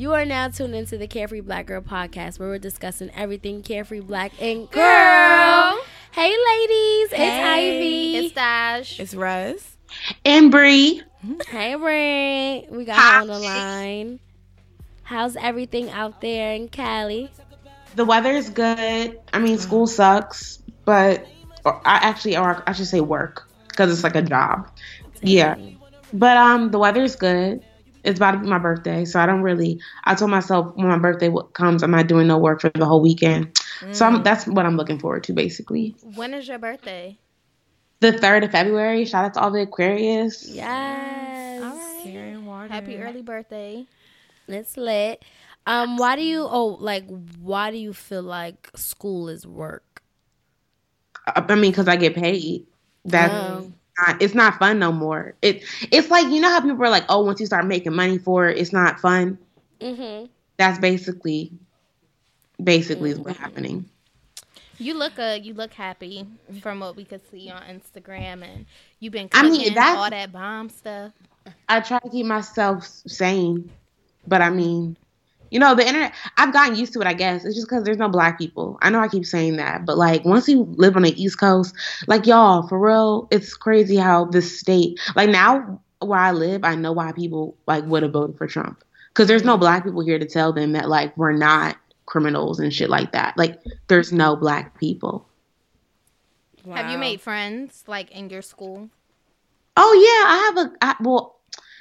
You are now tuned into the Carefree Black Girl podcast where we're discussing everything carefree black and girl. Hey ladies, Hey. it's Ivy. It's Dash. It's Rez. And Bre. hey Ray. We got Hi. her on the line. How's everything out there in Cali? The weather is good. I mean, school sucks, but or I actually, or I should say work, because it's like a job. Yeah, but um, the weather is good. It's about to be my birthday, so I don't really. I told myself when my birthday comes, I'm not doing no work for the whole weekend. So I'm, that's what I'm looking forward to, basically. When is your birthday? The third of February. Shout out to all the Aquarius. Yes. All right. Carrying water. Happy early birthday. It's lit. Um, why do you oh like why do you feel like school is work? I I mean, because I get paid. That's Oh. Not, it's not fun no more. It it's like you know how people are like, oh, once you start making money for it, it's not fun. Mm-hmm. That's basically basically is what's happening. You look uh you look happy from what we could see on Instagram and you've been I mean, that's- all that bomb stuff. I try to keep myself sane, but I mean, you know, the internet. I've gotten used to it. I guess it's just because there's no black people. I know I keep saying that, but like once you live on the East Coast, like y'all, for real, it's crazy how this state. Like now, where I live, I know why people like would have voted for Trump because there's no black people here to tell them that like we're not criminals and shit like that. Like there's no black people. Have you made friends like in your school? Oh yeah, I have a I, well,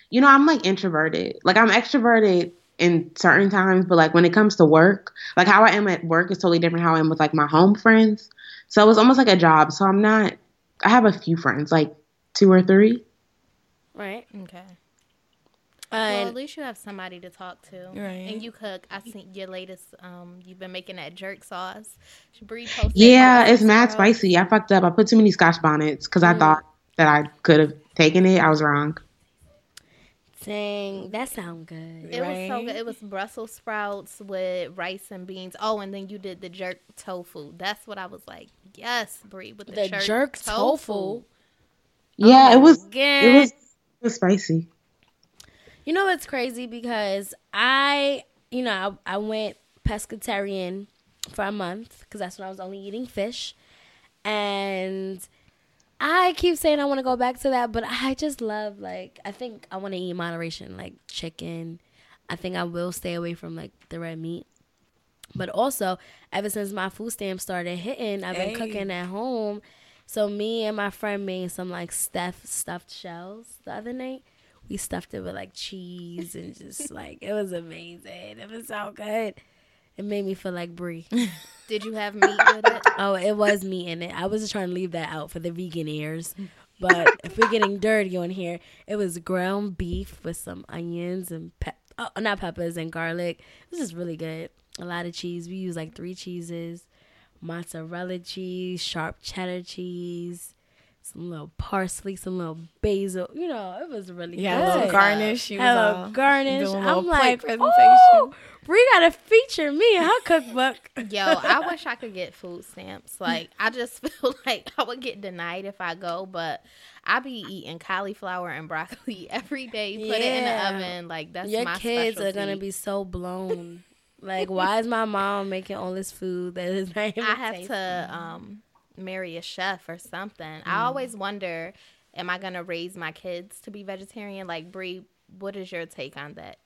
you know, I'm like introverted. Like I'm extroverted in certain times, but like when it comes to work, like how I am at work is totally different how I am with like my home friends. So it's almost like a job. So I'm not. I have a few friends, like two or three. Right. Okay. well, at least you have somebody to talk to. Right. And you cook. I seen your latest um you've been making that jerk sauce. Bre posted Yeah, it's mad spicy. I fucked up. I put too many Scotch bonnets because I thought that I could have taken it. I was wrong. Dang, that sound good. It was so good. It was Brussels sprouts with rice and beans. Oh, and then you did the jerk tofu. That's what I was like. Yes, Bre, with the, The jerk, jerk tofu. Yeah, it oh was. Again. It was. It was spicy. You know what's crazy because I, you know, I, I went pescatarian for a month because that's when I was only eating fish, and I keep saying I want to go back to that, but I just love like I think I want to eat moderation, like chicken. I think I will stay away from like the red meat. But also, ever since my food stamp started hitting, I've been Hey. cooking at home. So me and my friend made some like stuffed stuffed shells the other night. We stuffed it with like cheese and just like it was amazing. It was so good. It made me feel like Bre. Did you have meat with it? Oh, it was meat in it. I was just trying to leave that out for the vegan ears. But if we're getting dirty on here, it was ground beef with some onions and pep oh, not peppers and garlic. This is really good. A lot of cheese. We use like three cheeses, mozzarella cheese, sharp cheddar cheese, some little parsley, some little basil. You know, it was really Yeah, good. a little garnish. You Had a little garnish. doing I'm like, oh, Bre got to feature me in her cookbook. Yo, I wish I could get food stamps. Like, I just feel like I would get denied if I go, but I be eating cauliflower and broccoli every day. Put it in the oven. Like, that's Your my kids are gonna be so blown. like, why is my mom making all this food that is not even I have tasty? to um, marry a chef or something. Mm. I always wonder, am I gonna raise my kids to be vegetarian? Like Bre, what is your take on that?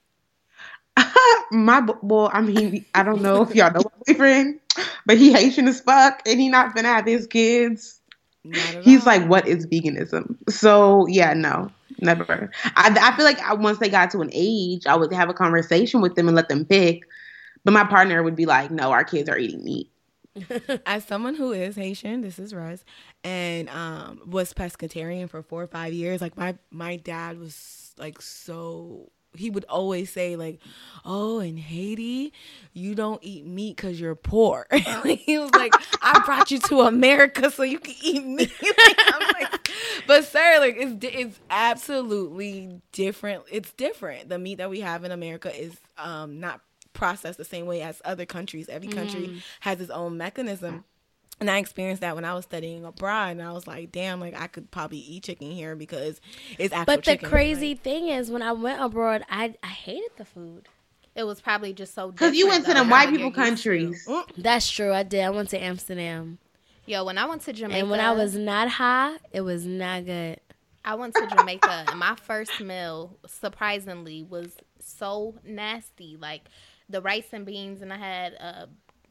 my well, I mean, I don't know if y'all know my boyfriend, but he Haitian as fuck, and he not finna have his kids. He's all. like, what is veganism? So yeah, no, never. I, I feel like I, once they got to an age, I would have a conversation with them and let them pick. But my partner would be like, no, our kids are eating meat. as someone who is Haitian, this is Rez, and um, was pescatarian for four or five years. Like my my dad was like so. He would always say like, "Oh, in Haiti, you don't eat meat because you're poor." He was like, "I brought you to America so you can eat meat." Like, like, but sir, like it's it's absolutely different. It's different. The meat that we have in America is um not processed the same way as other countries. Every country mm. has its own mechanism. And I experienced that when I was studying abroad, and I was like, "Damn, like I could probably eat chicken here because it's actual But the chicken." crazy thing is, when I went abroad, I I hated the food. it was probably just so. Because you went to though, them white people used to. countries. Mm. That's true. I did. I went to Amsterdam, Yo, when I went to Jamaica, and when I was not high, it was not good. I went to Jamaica, and my first meal, surprisingly, was so nasty. Like the rice and beans, and I had uh,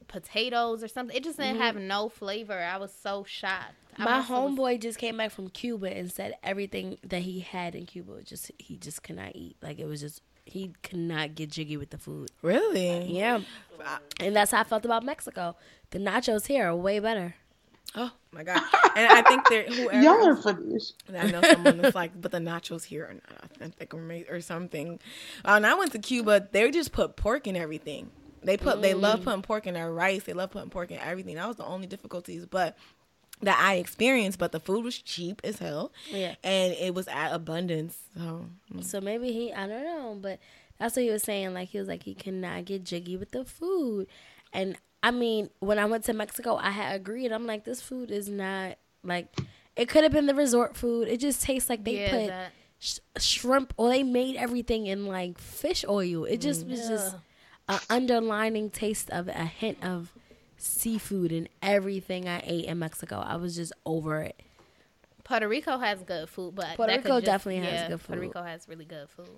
potatoes or something. It just didn't have no flavor. I was so shocked. My must was- homeboy just came back from Cuba and said everything that he had in Cuba just he just could not eat. Like it was just he could not get jiggy with the food. Really? Yeah, and that's how I felt about Mexico. The nachos here are way better. Oh my god! And I think they're whoever. Y'all are foolish. I know someone that's like, but the nachos here are not authentic or, or something. Uh, when I went to Cuba, they just put pork in everything. They put they love putting pork in their rice. They love putting pork in everything. That was the only difficulties, but that I experienced. But the food was cheap as hell, Yeah. and it was at abundance. So So maybe he, I don't know, but that's what he was saying. Like he was like he cannot get jiggy with the food, and I mean, when I went to Mexico, I had agreed. I'm like, this food is not like it could have been the resort food. It just tastes like they Yeah, put that- sh- shrimp or they made everything in like fish oil. It just mm. was just an underlining taste of a hint of seafood in everything I ate in Mexico. I was just over it. Puerto Rico has good food, but Puerto Rico just- definitely has good food. Puerto. Rico has really good food.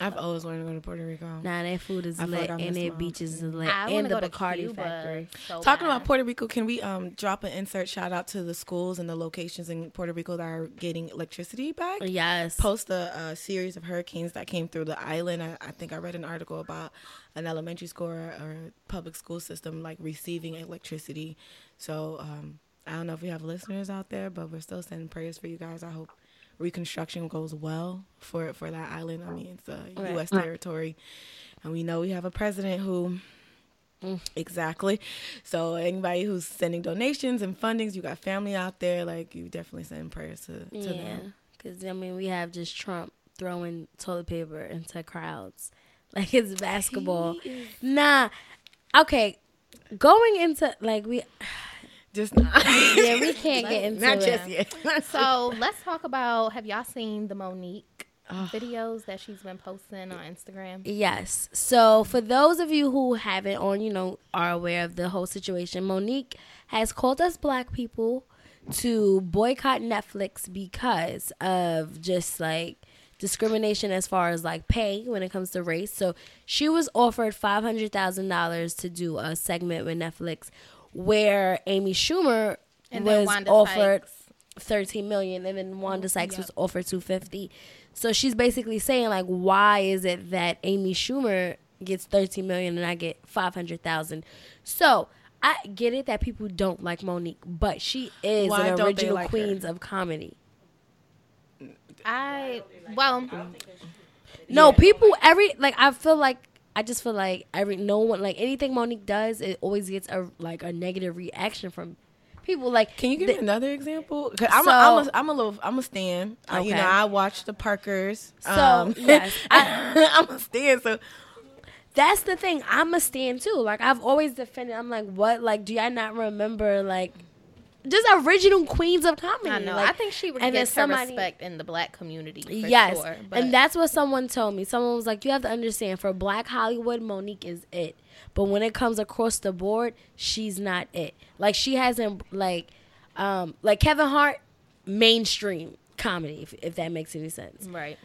I've always wanted to go to Puerto Rico. Nah, that food is I lit like I and missed their my beaches is lit I want and to the go Bacardi Cuba. factory. so Talking bad. about Puerto Rico, can we um drop an insert shout out to the schools and the locations in Puerto Rico that are getting electricity back? Yes. Post a, uh series of hurricanes that came through the island. I, I think I read an article about an elementary school or, or public school system like receiving electricity. So um, I don't know if we have listeners out there, but we're still sending prayers for you guys. I hope reconstruction goes well for for that island. I mean, it's a Right. U.S. Mm. territory, and we know we have a president who. Mm. Exactly. So anybody who's sending donations and fundings, you got family out there, like you definitely send prayers to, to Yeah. them. Because, I mean, we have just Trump throwing toilet paper into crowds. Like it's basketball. Nah. Okay. Going into, like, we, Just not. yeah, we can't get into not it. just yet. So let's talk about. Have y'all seen the Monique Oh. videos that she's been posting on Instagram? Yes. So for those of you who haven't or you know are aware of the whole situation, Monique has called us black people to boycott Netflix because of just like discrimination as far as like pay when it comes to race. So she was offered five hundred thousand dollars to do a segment with Netflix where Amy Schumer And was offered Sykes. 13 million and then Wanda mm-hmm. Sykes was offered 250. So she's basically saying like why is it that Amy Schumer gets 13 million and I get 500,000. So, I get it that people don't like Monique, but she is Why an original like her? queens of comedy. I well, No, people every like I feel like I just feel like every no one like anything Monique does, it always gets a like a negative reaction from people. Like Can you give the- me another example? 'Cause I'm, So- a, I'm, a, I'm a little, I'm a stan. Uh, you know, I watch the Parkers. So, Um, yes, I, am a stan. So That's the thing. I'm a stan too. Like I've always defended. I'm like, what? Like, do y'all not remember like just original queens of comedy? I know. Like, I think she and then gets her somebody- respect in the black community. For yes, sure, and that's what someone told me. Someone was like, you have to understand. For Black Hollywood, Monique is it. But when it comes across the board, she's not it. Like she hasn't like, um, like Kevin Hart, mainstream comedy. If, if that makes any sense. right.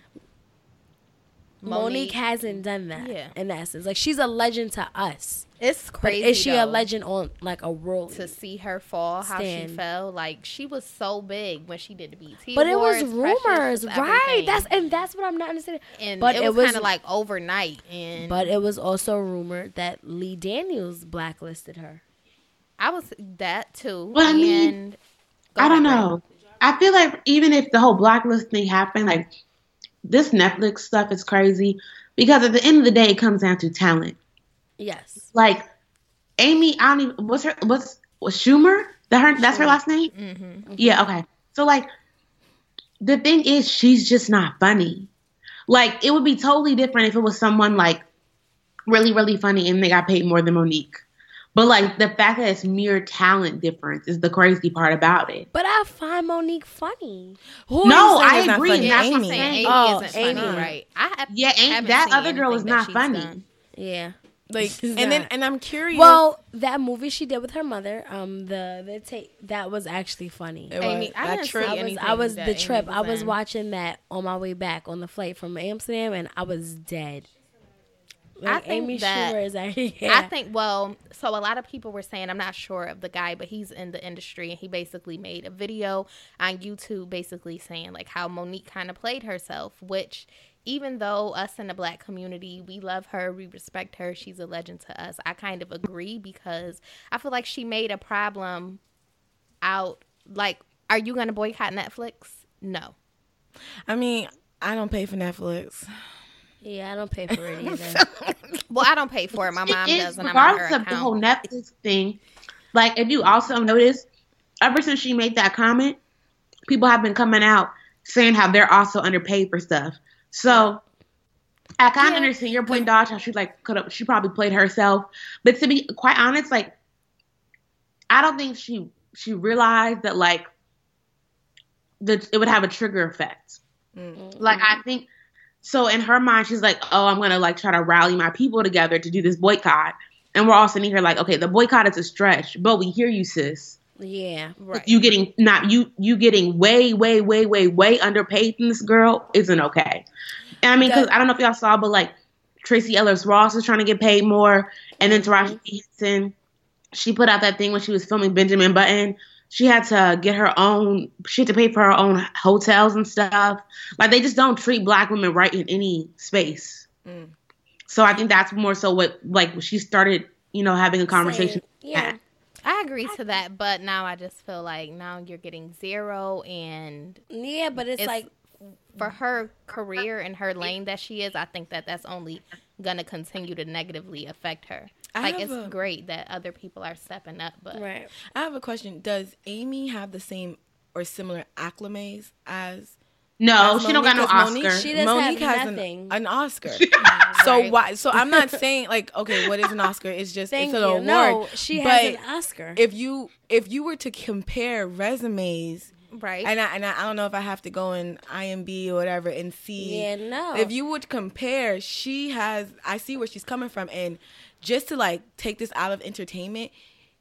Monique, hasn't done that. Yeah. in essence, like she's a legend to us. It's But crazy. is she a legend on like a world? to see her fall? How Stand. she fell? Like she was so big when she did the BET. But it was rumors, right? That's and that's what I'm not understanding. and but it it was, was- kind of like overnight. And But it was also rumored that Lee Daniels blacklisted her. I was that too. Well, I mean, and I don't know. I feel like even if the whole blacklist thing happened, like this Netflix stuff is crazy because at the end of the day, it comes down to talent. Yes. Like Amy, I don't even what's her what's was Schumer? That her that's her last name? Mm-hmm. Yeah, okay. So like the thing is she's just not funny. Like it would be totally different if it was someone like really, really funny and they got paid more than Monique. But like the fact that it's mere talent difference is the crazy part about it. But I find Monique funny. who No, I is not agree, funny? and that's what I'm saying. Amy Oh, isn't funny, right? I have, Yeah, Amy- that other girl is not funny. done. Yeah. Like, She's and then not. and I'm curious. Well, that movie she did with her mother, um, the the tape that was actually funny. it Amy, was- I didn't trip- see I was anything I was the Amy trip. was I was watching that on my way back on the flight from Amsterdam, and I was dead. I think Amy that- Schumer is actually. I think well, so a lot of people were saying I'm not sure of the guy, but he's in the industry and he basically made a video on YouTube basically saying like how Monique kind of played herself, which even though us in the black community, we love her, we respect her, she's a legend to us. I kind of agree because I feel like she made a problem out like are you going to boycott Netflix? No. I mean, I don't pay for Netflix. Yeah, I don't pay for it either. Well, I don't pay for it. My mom It is, does and I'm on her regardless of the whole account. Netflix thing. Like, if you also notice, ever since she made that comment, people have been coming out saying how they're also underpaid for stuff. So I kind of Yeah. understand your point, Dodge. How she like could have, she probably played herself. But to be quite honest, like, I don't think she she realized that like that it would have a trigger effect. Mm-hmm. Like I think so in her mind she's like, "Oh, I'm going to like try to rally my people together to do this boycott." And we're all sitting here like, "Okay, the boycott is a stretch, but we hear you, sis. yeah, Right. You getting not you you getting way way way way way underpaid than this girl isn't okay." And I mean, cuz I don't know if y'all saw but like Tracee Ellis Ross is trying to get paid more and then Taraji P. Henson she put out that thing when she was filming Benjamin Button. She had to get her own. She had to pay for her own hotels and stuff. Like they just don't treat black women right in any space. Mm. So I think that's more so what like she started, you know, having a conversation. Saying- yeah. I agree to that, but now I just feel like now you're getting zero, and yeah, but it's, It's- like for her career and her lane that she is, I think that that's only gonna continue to negatively affect her. I like it's a- great that other people are stepping up, but right. I have a question. Does Amy have the same or similar acclimates as? No, as she don't got no Oscar. Monique, She doesn't Monique have has nothing. An, an Oscar. so why? So I'm not saying like, okay, what is an Oscar? It's just Thank it's an you. award. No, she but has an Oscar. if you if you were to compare resumes, right. and I, and I, I don't know if I have to go in IMB or whatever and see. yeah, no. If you would compare, she has. I see where she's coming from, and just to like take this out of entertainment,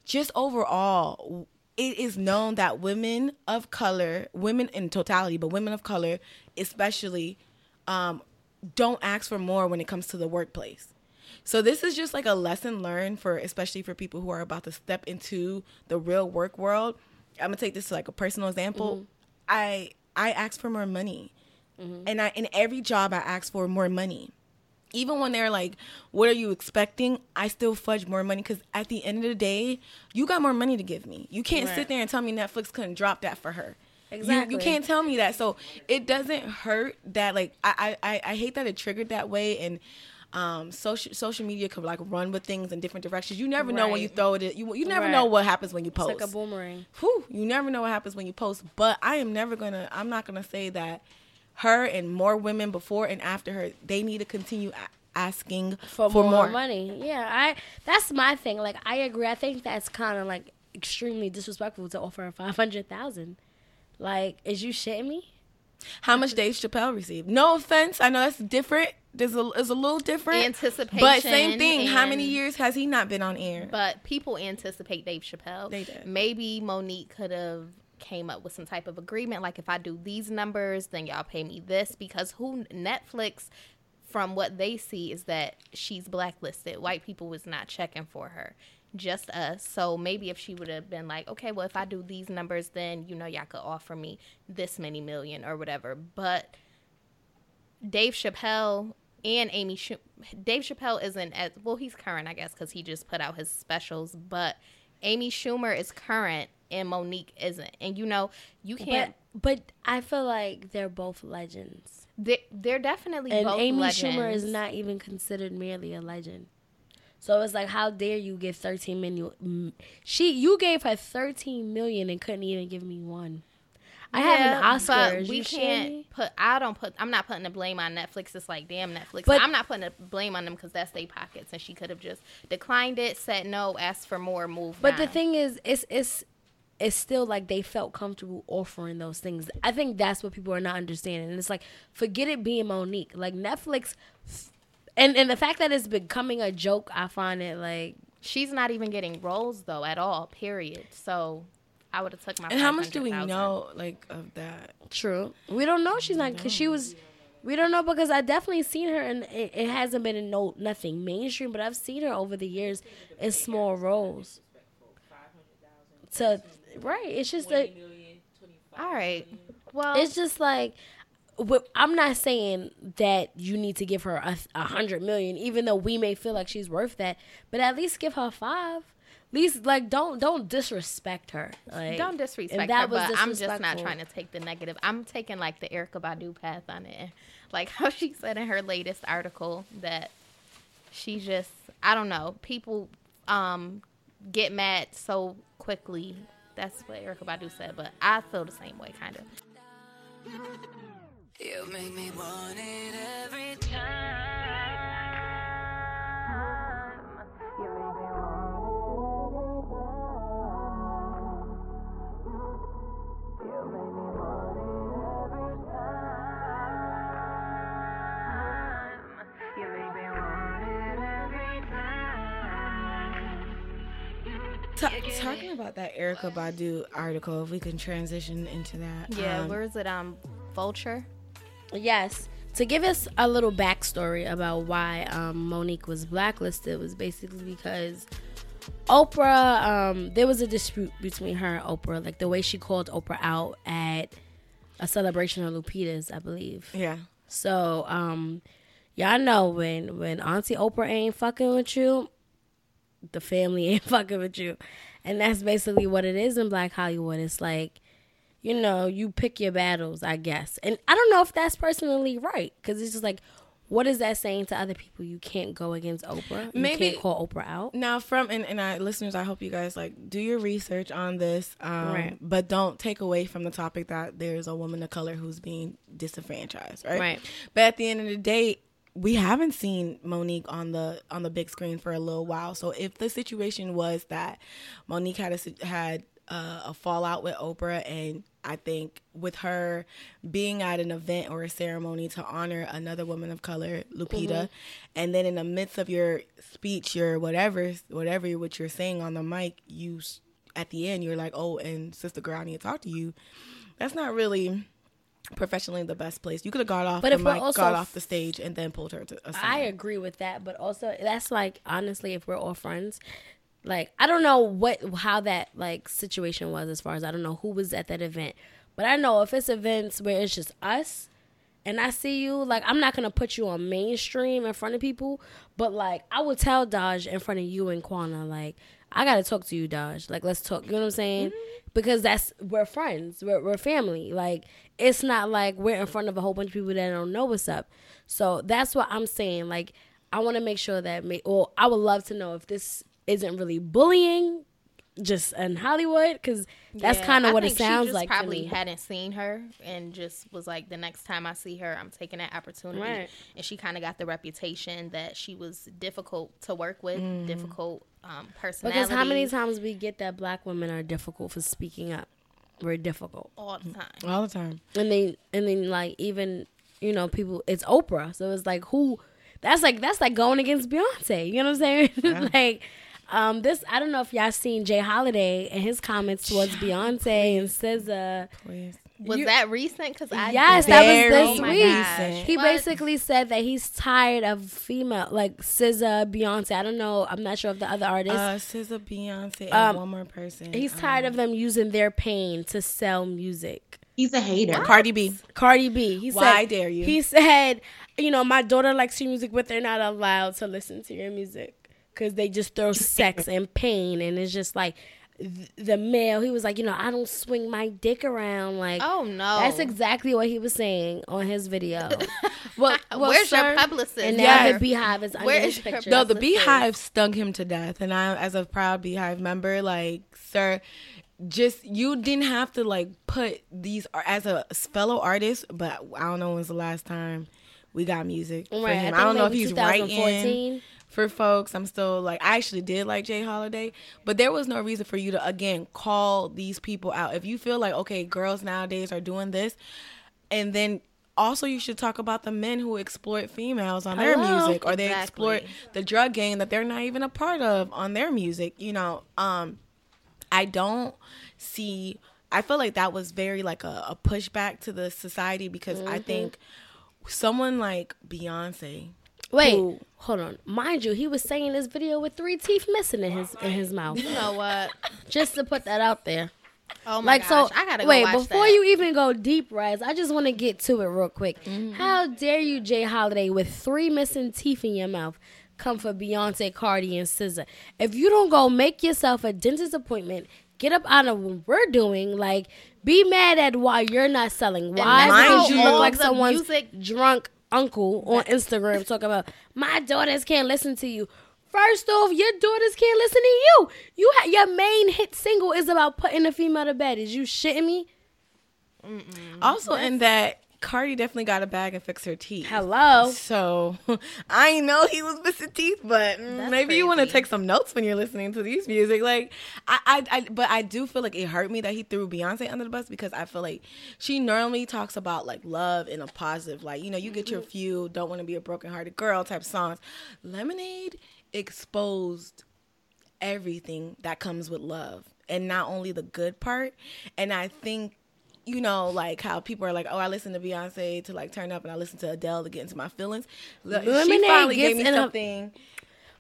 just overall, it is known that women of color, women in totality, but women of color especially, um, don't ask for more when it comes to the workplace. So this is just like a lesson learned for especially for people who are about to step into the real work world. I'm gonna take this to like a personal example. I I ask for more money. And I in every job I ask for more money. Even when they're like, "What are you expecting?" I still fudge more money because at the end of the day, you got more money to give me. You can't Right. sit there and tell me Netflix couldn't drop that for her. You- Exactly. You, can't tell me that. So it doesn't hurt that like I I, I- hate that it triggered that way and um social social media could like run with things in different directions. You never know when you throw it. You you never Right. know what happens when you it's post. like a boomerang. Whew, you never know what happens when you post. But I am never gonna. I'm not gonna say that her and more women before and after her they need to continue a- asking for, more, money. Yeah, I that's my thing. Like I agree. I think that's kind of like extremely disrespectful to offer five hundred thousand. Like, is you shitting me? How much Dave Chappelle received? No offense, I know that's different. There's a is a little different. Anticipation but same thing. How many years has he not been on air? But people anticipate Dave Chappelle. They did. Maybe Monique could have came up with some type of agreement, like if I do these numbers, then y'all pay me this. Because who Netflix, from what they see, is that she's blacklisted. White people was not checking for her, just us. So maybe if she would have been like, okay, well if I do these numbers, then you know y'all could offer me this many million or whatever. But Dave Chappelle and Amy Schu- Dave Chappelle isn't as well. He's current, I guess, because he just put out his specials. But Amy Schumer is current and Monique isn't. And you know, you can't. But but I feel like they're both legends, They're, they're definitely and Amy legends. Schumer is not even considered merely a legend. So it's like, how dare you give thirteen million? She you gave her thirteen million and couldn't even give me one. I have an Yeah, Oscar. but we can't me? put. I don't put. I'm not putting the blame on Netflix. It's like damn Netflix. But- I'm not putting the blame on them because that's their pockets, and she could have just declined it, said no, asked for more, moved. But the thing is, it's it's it's still like they felt comfortable offering those things. I think that's what people are not understanding. And it's like, forget it being Monique. Like Netflix, and and the fact that it's becoming a joke, I find it like She's not even getting roles though at all. Period. So I would have took my. And how much do we 500,000. know like of that? true. We don't know she's not because she was. We don't know because I definitely seen her and it, it hasn't been in no nothing mainstream, but I've seen her over the years in small roles. So right, it's just like All right. Well, it's just like I'm not saying that you need to give her a, a hundred million, even though we may feel like she's worth that. But at least give her five. At least like don't don't disrespect her. Like, don't and disrespect that her, was but I'm just not trying to take the negative. I'm taking like the Erykah Badu path on it, like how she said in her latest article that she just I don't know people um get mad so quickly. That's what Erykah Badu said, but I feel the same way, kind of. You make me want it every time. You make me want time. Ta- talking about that Erykah Badu article, if we can transition into that. Yeah, um, where is it? Um, Vulture. Yes. To give us a little backstory about why um, Monique was blacklisted was basically because Oprah, um, there was a dispute between her and Oprah, like the way she called Oprah out at a celebration of Lupita's, I believe. yeah. So, um, y'all know when when Auntie Oprah ain't fucking with you, the family ain't fucking with you, and that's basically what it is in Black Hollywood. It's like, you know, you pick your battles, I guess, and I don't know if that's personally right because it's just like, what is that saying to other people? You can't go against Oprah. You Maybe- can't call Oprah out. Now, from and, and I listeners, I hope you guys like do your research on this, um, Right. but don't take away from the topic that there's a woman of color who's being disenfranchised, right? Right. But at the end of the day, we haven't seen Monique on the on the big screen for a little while. So if the situation was that Monique had a had uh, a fallout with Oprah, and I think with her being at an event or a ceremony to honor another woman of color, Lupita, and then in the midst of your speech, your whatever, whatever what you're saying on the mic, you at the end you're like, oh, and sister girl, I need to talk to you. That's not really professionally the best place. You could have got off But the if we're mic, also got off the stage, and then pulled her to. Aside. I agree with that, but also that's like honestly, if we're all friends, like I don't know what how that like situation was as far as I don't know who was at that event, but I know if it's events where it's just us and I see you, like I'm not gonna put you on mainstream in front of people, but like I would tell Dodge in front of you and Quanna, like I gotta talk to you, Dodge. Like let's talk. You know what I'm saying? Mm-hmm. Because that's we're friends, we're we're family. Like it's not like we're in front of a whole bunch of people that don't know what's up. So that's what I'm saying. Like I want to make sure that, may, or I would love to know if this isn't really bullying, just in Hollywood, because that's Yeah, kind of what it think she sounds just like. to Probably me. hadn't seen her and just was like, the next time I see her, I'm taking that opportunity. Right. And she kind of got the reputation that she was difficult to work with, difficult um, personality. Because how many times we get that black women are difficult for speaking up? We're difficult, all the time. all the time. and then and then like even you know people. It's Oprah, so it's like who? That's like that's like going against Beyonce. You know what I'm saying? like. Um, this I don't know if y'all seen J. Holiday and his comments towards Beyonce and SZA. Please. Was You- that recent? Because I Yes, that was this Oh week. He What? basically said that he's tired of female like SZA, Beyonce. I don't know. I'm not sure of the other artists. Uh, SZA, Beyonce, and Um, one more person. he's Um, tired of them using their pain to sell music. He's a hater. Cardi B. Cardi B. He said, Why dare you? He said, you know, my daughter likes your music, but they're not allowed to listen to your music because they just throw sex and pain, and it's just like th- the male. He was like, you know, I don't swing my dick around like. Oh no. That's exactly what he was saying on his video. well, well, Where's your publicist? And now Yeah. the beehive is under Where his is picture. No, the Listen. Beehive stung him to death, and I, as a proud Beehive member, like, sir, just you didn't have to like put these as a fellow artist, but I don't know when's the last time we got music for him. I I, don't know if maybe he's writing 2014. For folks. I'm still like, I actually did like J. Holiday, but there was no reason for you to again call these people out. If you feel like okay, girls nowadays are doing this, and then also you should talk about the men who exploit females on their Hello? music or they Exactly. exploit the drug game that they're not even a part of on their music you know um i don't see i feel like that was very like a, a pushback to the society because i think someone like beyonce Wait, who- hold on. Mind you, he was saying this video with three teeth missing in his in his mouth. You know what? Just to put that out there. Oh my like gosh, so I gotta go wait before that. you even go deep rise i just want to get to it real quick Mm-hmm. how dare you jay holiday with three missing teeth in your mouth come for beyonce cardi and SZA. if you don't go make yourself a dentist appointment get up out of what we're doing like be mad at why you're not selling why you look like someone's music- drunk uncle on instagram talking about my daughters can't listen to you First off, your daughters can't listen to you. You ha- your main hit single is about putting a female to bed. Is you shitting me? also in that cardi definitely got a bag and fixed her teeth Hello. So I know he was missing teeth, but mm, That's maybe you want to take some notes when you're listening to these music. Like I, I, I, but I do feel like it hurt me that he threw Beyonce under the bus because I feel like she normally talks about like love in a positive, like you know, you get your few, don't want to be a broken hearted girl type songs. Lemonade exposed everything that comes with love and not only the good part. And I think you know, like how people are like, "Oh, I listen to Beyonce to like turn up, and I listen to Adele to get into my feelings." Look, she Lemonade finally gave me in a- something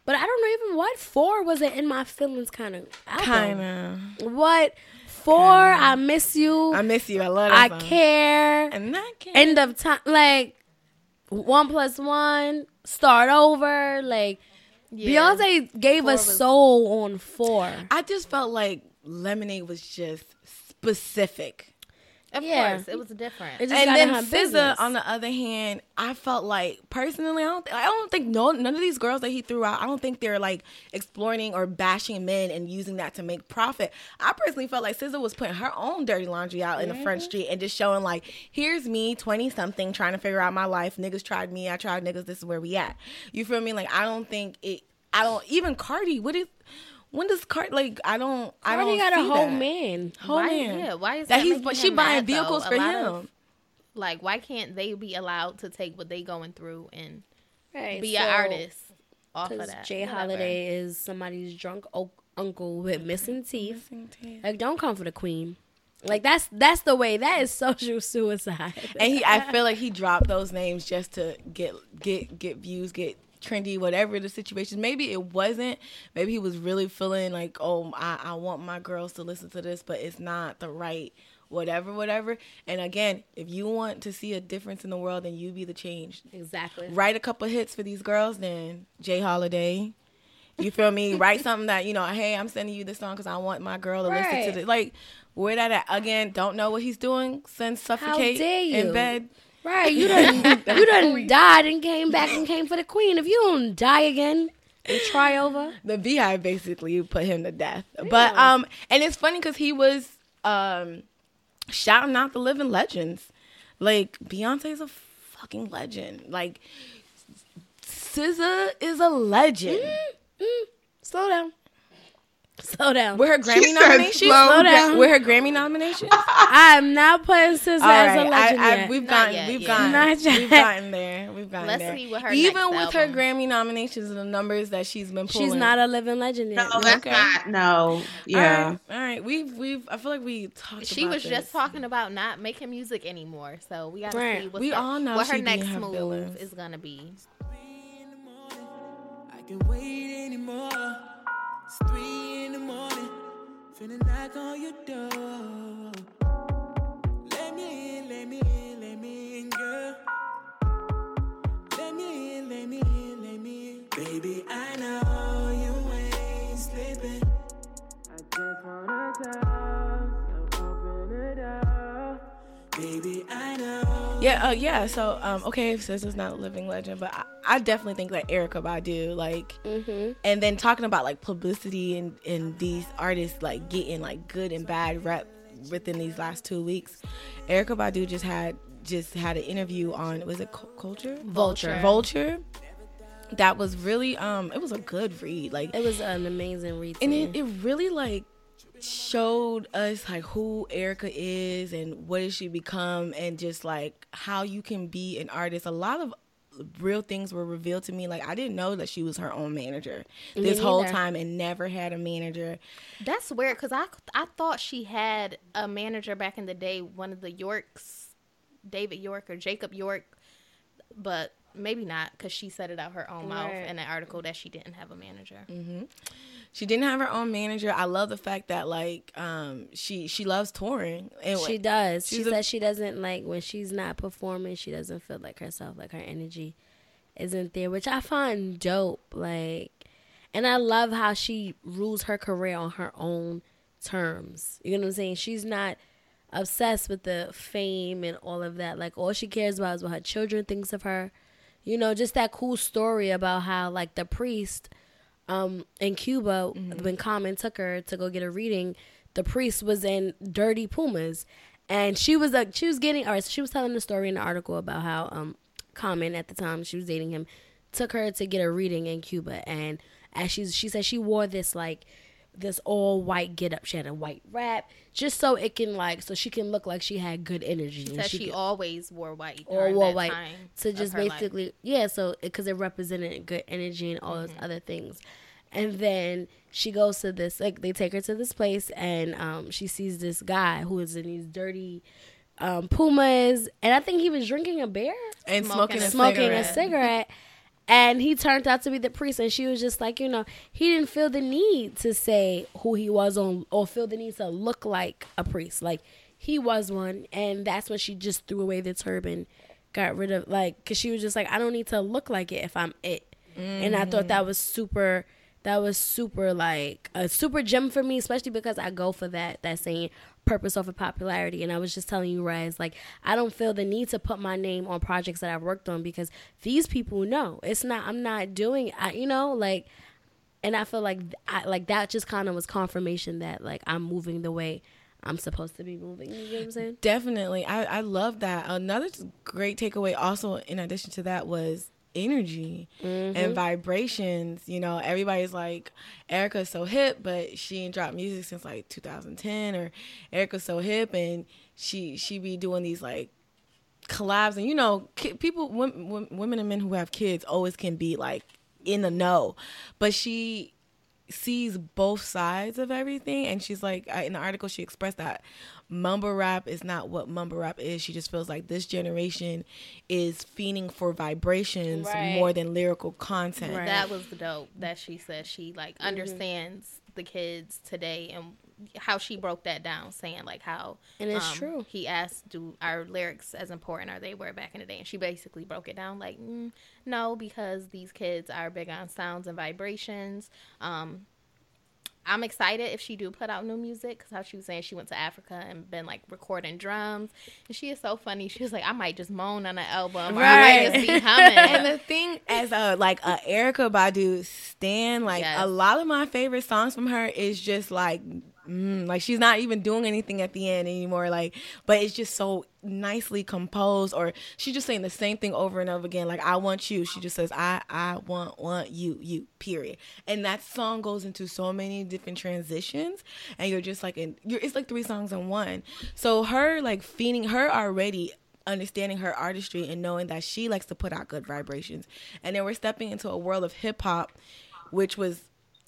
But I don't know even what four was it in my feelings kind of kind of. What four? I miss you. I I, miss you. I love that song. care. And that can End of time. Like one plus one. Start over. Like Yeah. Beyonce gave Four us was- soul on four. I just felt like Lemonade was just specific. Of Yeah. course, it was different. It just and then in SZA, business. on the other hand, I felt like personally, I don't, I don't think no, none of these girls that he threw out, I don't think they're like exploiting or bashing men and using that to make profit. I personally felt like SZA was putting her own dirty laundry out in the front Mm-hmm. street and just showing like, here's me, twenty something, trying to figure out my life. Niggas tried me, I tried niggas. This is where we at. You feel me? Like I don't think it. I don't even Cardi. What is? When does Cardi like? I don't. I don't got a see whole that. man. Whole Why- man. yeah, why is that that he's? But she buying mad, vehicles A for him. of- like, why can't they be allowed to take what they going through and Right. be so- an artist off of Because that? Jay Whatever. Holiday is somebody's drunk o- uncle with missing teeth. Like, don't come for the queen. Like that's that's the way. That is social suicide. and he I feel like he dropped those names just to get get get views, get trendy, whatever the situation. Maybe it wasn't. Maybe he was really feeling like, oh, I, I want my girls to listen to this, but it's not the right whatever, whatever. And again, if you want to see a difference in the world, then you be the change. exactly. Write a couple hits for these girls, then J. Holiday. You feel me? Write something that you know. Hey, I'm sending you this song because I want my girl to listen to this. Like, where that at? Again, don't know what he's doing. Send suffocate in bed. Right. You done you done died and came back and came for the queen. If you don't die again and try over, the Beehive basically put him to death. But um, and it's funny because he was um shouting out the living legends. Like Beyonce's a fucking legend. Like SZA is a legend. slow down. Slow down. With her Grammy said nominations, slow down. With her Grammy nominations. I'm not putting SZA All as a legend I, I, yet. we've Not gotten, yet, we've yeah. gotten, Not yet. we've gotten there. We've gotten Let's there. see what her Even next with her. Grammy nominations and the numbers that she's been pulling. She's not a living legend yet. No, that's Okay. not. No. Yeah. right, all right. We've we've. I feel like we talked. She about was this. just talking about not making music anymore, so we gotta Right. see what's We her, all know what her next her move feelings. is gonna be. I can wait anymore. It's three in the morning. Finna knock on your door. Let me in, let me in, let me in, girl. Let me in, let me in, let me in. Baby, I know you ain't sleeping. I just wanna talk, Baby, I know. Yeah, uh, yeah. So, um, okay, is not a living legend, but I, I definitely think that Erykah Badu, like, Mm-hmm. and then talking about like publicity and and these artists like getting like good and bad rep within these last two weeks. Erykah Badu just had just had an interview on was it Cul- Culture Vulture. Vulture. That was really um, it was a good read. Like It was an amazing read. and it, it really like showed us like who Erykah is and what did she become and just like how you can be an artist. A lot of real things were revealed to me. Like I didn't know that she was her own manager this whole time and never had a manager. That's weird because I I thought she had a manager back in the day, one of the Yorks, David York or Jacob York, but maybe not because she said it out her own mouth Right. in an article that she didn't have a manager. She didn't have her own manager. I love the fact that like um she she loves touring. And She does. She a- says she doesn't like when she's not performing. She doesn't feel like herself. Like her energy isn't there, which I find dope. Like, and I love how she rules her career on her own terms. You know what I'm saying? She's not obsessed with the fame and all of that. Like all she cares about is what her children thinks of her. You know, just that cool story about how like the priest um in Cuba when Common took her to go get a reading, the priest was in dirty pumas. And she was like she was getting all right, so she was telling the story in the article about how um Common at the time she was dating him took her to get a reading in Cuba and as she's she said she wore this like this all white get up. She had a white wrap just so it can like so she can look like she had good energy. and Said she, could- always wore white. or during wore that white time to of just her life. basically yeah so because it represented good energy and all those other things and then she goes to this like they take her to this place and um she sees this guy who is in these dirty um pumas and i think he was drinking a beer and Smoking smoking, a a smoking cigarette. a cigarette and he turned out to be the priest. And she was just like you know he didn't feel the need to say who he was on or feel the need to look like a priest. Like he was one. And that's when she just threw away the turban got rid of like because she was just like i don't need to look like it if i'm it. And i thought that was super that was super like a super gem for me especially because i go for that that saying purpose over popularity and i was just telling you Rez, like i don't feel the need to put my name on projects that i've worked on because these people know it's not i'm not doing I, you know like and i feel like I, like that just kind of was confirmation that like i'm moving the way i'm supposed to be moving you know what i'm saying Definitely. I, I love that. Another great takeaway also in addition to that was energy and mm-hmm. vibrations. You know, everybody's like, Erykah's so hip, but she ain't dropped music since like 2010 or Erykah's so hip and she she be doing these like collabs and you know people women, women and men who have kids always can be like in the know but she sees both sides of everything and she's like in the article she expressed that mumble rap is not what mumble rap is she just feels like this generation is fiending for vibrations Right. more than lyrical content Right. That was dope that she said she like Mm-hmm. understands the kids today and how she broke that down, saying like how And it's um, true. He asked, "Do our lyrics as important are they were back in the day?" And she basically broke it down like, mm, "No, because these kids are big on sounds and vibrations." Um, I'm excited if she do put out new music because how she was saying she went to Africa and been like recording drums, and she is so funny. She was like, "I might just moan on the album, or I might just be humming." and the thing as a like a Erykah Badu stan, like Yes. a lot of my favorite songs from her is just like mm, like she's not even doing anything at the end anymore. Like, but it's just so nicely composed, or she's just saying the same thing over and over again. Like, I want you. She just says, I I want want you you. Period. And that song goes into so many different transitions, and you're just like in you're it's like three songs in one. So her like feeding her already understanding her artistry and knowing that she likes to put out good vibrations. And then we're stepping into a world of hip hop, which was,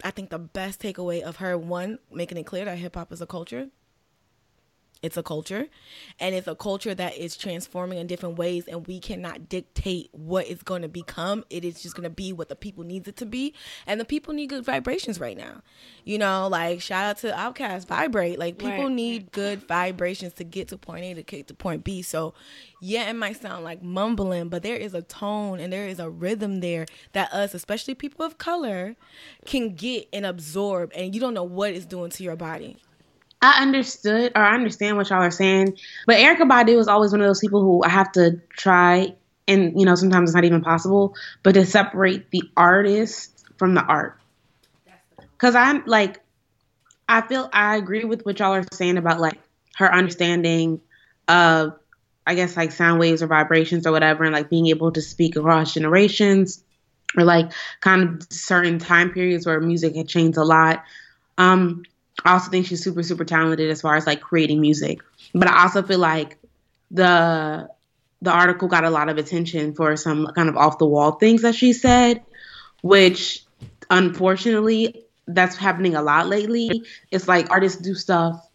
I think, the best takeaway of her one, making it clear that hip hop is a culture. It's a culture, and it's a culture that is transforming in different ways, and we cannot dictate what it's going to become. It is just going to be what the people needs it to be, and the people need good vibrations right now. You know, like shout out to Outkast, vibrate. Like people Right. need good vibrations to get to point A to get to point B. So, yeah, it might sound like mumbling, but there is a tone and there is a rhythm there that us, especially people of color, can get and absorb, and you don't know what it's doing to your body. I understood or I understand what y'all are saying, but Erykah Badu is always one of those people who I have to try, and you know sometimes it's not even possible, but to separate the artist from the art. Because I'm like, I feel I agree with what y'all are saying about like her understanding of, I guess like sound waves or vibrations or whatever, and like being able to speak across generations or like kind of certain time periods where music had changed a lot. Um, I also think she's super, super talented as far as like creating music. But I also feel like the the article got a lot of attention for some kind of off the wall things that she said, which unfortunately that's happening a lot lately. It's like artists do stuff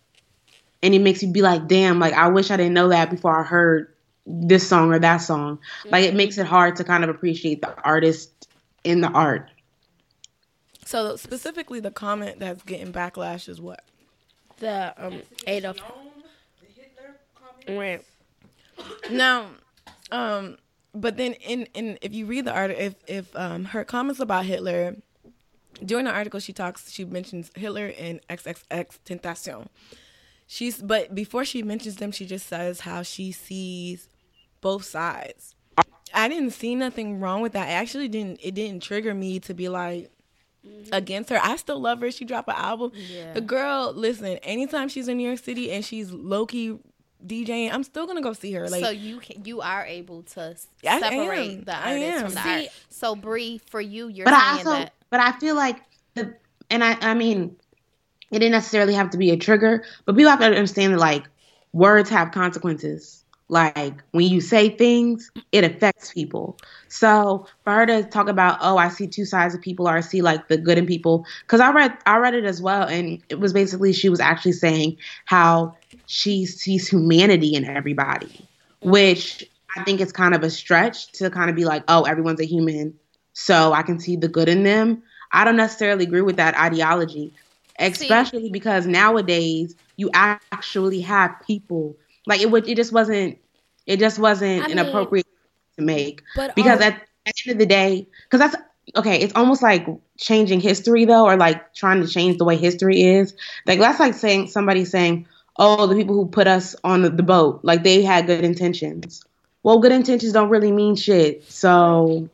and it makes you be like, damn, like I wish I didn't know that before I heard this song or that song. Like it makes it hard to kind of appreciate the artist in the art. So specifically, the comment that's getting backlash is what? The um Adolf. Right. Now, um, but then in in if you read the article, if if um her comments about Hitler during the article, she talks, she mentions Hitler and XXX Tentacion. She's but before she mentions them, she just says how she sees both sides. I didn't see nothing wrong with that. It actually didn't it didn't trigger me to be like Mm-hmm. against her. I still love her. She dropped an album. Yeah. The girl, listen, anytime she's in New York City and she's low key DJing, I'm still gonna go see her. Like so you can, you are able to s- I separate am. the I artist am. from the See- art. So Bre, for you, you're but I saying also, that but I feel like the, and I, I mean, it didn't necessarily have to be a trigger, but people have to understand that like words have consequences. Like when you say things, it affects people. So for her to talk about, oh, I see two sides of people, or I see like the good in people, because I read, I read it as well, and it was basically she was actually saying how she sees humanity in everybody, which I think is kind of a stretch to kind of be like, oh, everyone's a human, so I can see the good in them. I don't necessarily agree with that ideology, especially because nowadays you actually have people like it would. It just wasn't. It just wasn't I mean, inappropriate to make But because all- at, at the end of the day, because that's okay. It's almost like changing history though, or like trying to change the way history is. Like that's like saying somebody saying, "Oh, the people who put us on the, the boat, like they had good intentions." Well, good intentions don't really mean shit. So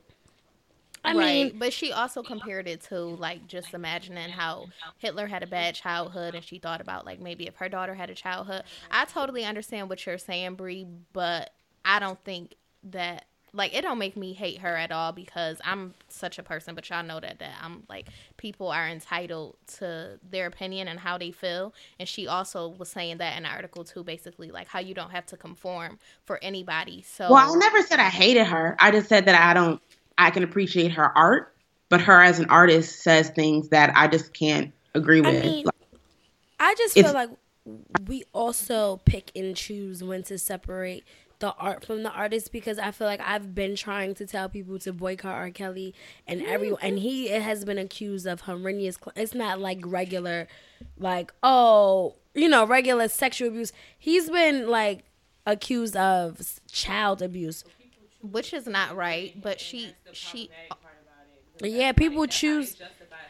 I right. mean, but she also compared it to like just imagining how Hitler had a bad childhood, and she thought about like maybe if her daughter had a childhood. I totally understand what you're saying, Bre, but I don't think that like it don't make me hate her at all because I'm such a person. But y'all know that that I'm like people are entitled to their opinion and how they feel. And she also was saying that in the article too, basically like how you don't have to conform for anybody. So Well, I never said I hated her. I just said that I don't. I can appreciate her art, but her as an artist says things that I just can't agree with. I mean, Like, I just feel like we also pick and choose when to separate the art from the artist because I feel like I've been trying to tell people to boycott R. Kelly and everyone, and he has been accused of horrendous. It's not like regular, like oh, you know, regular sexual abuse. He's been like accused of child abuse. Which is not right, but she she Yeah, people choose.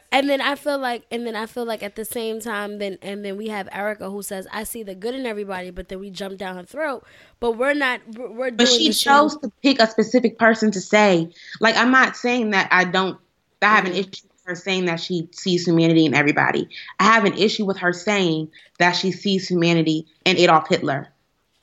And then I feel like, and then I feel like at the same time, then and then we have Erykah who says, "I see the good in everybody," but then we jump down her throat. But we're not. We're we're but she the same- chose to pick a specific person to say. Like, I'm not saying that I don't. I have an Mm-hmm. issue with her saying that she sees humanity in everybody. I have an issue with her saying that she sees humanity in Adolf Hitler,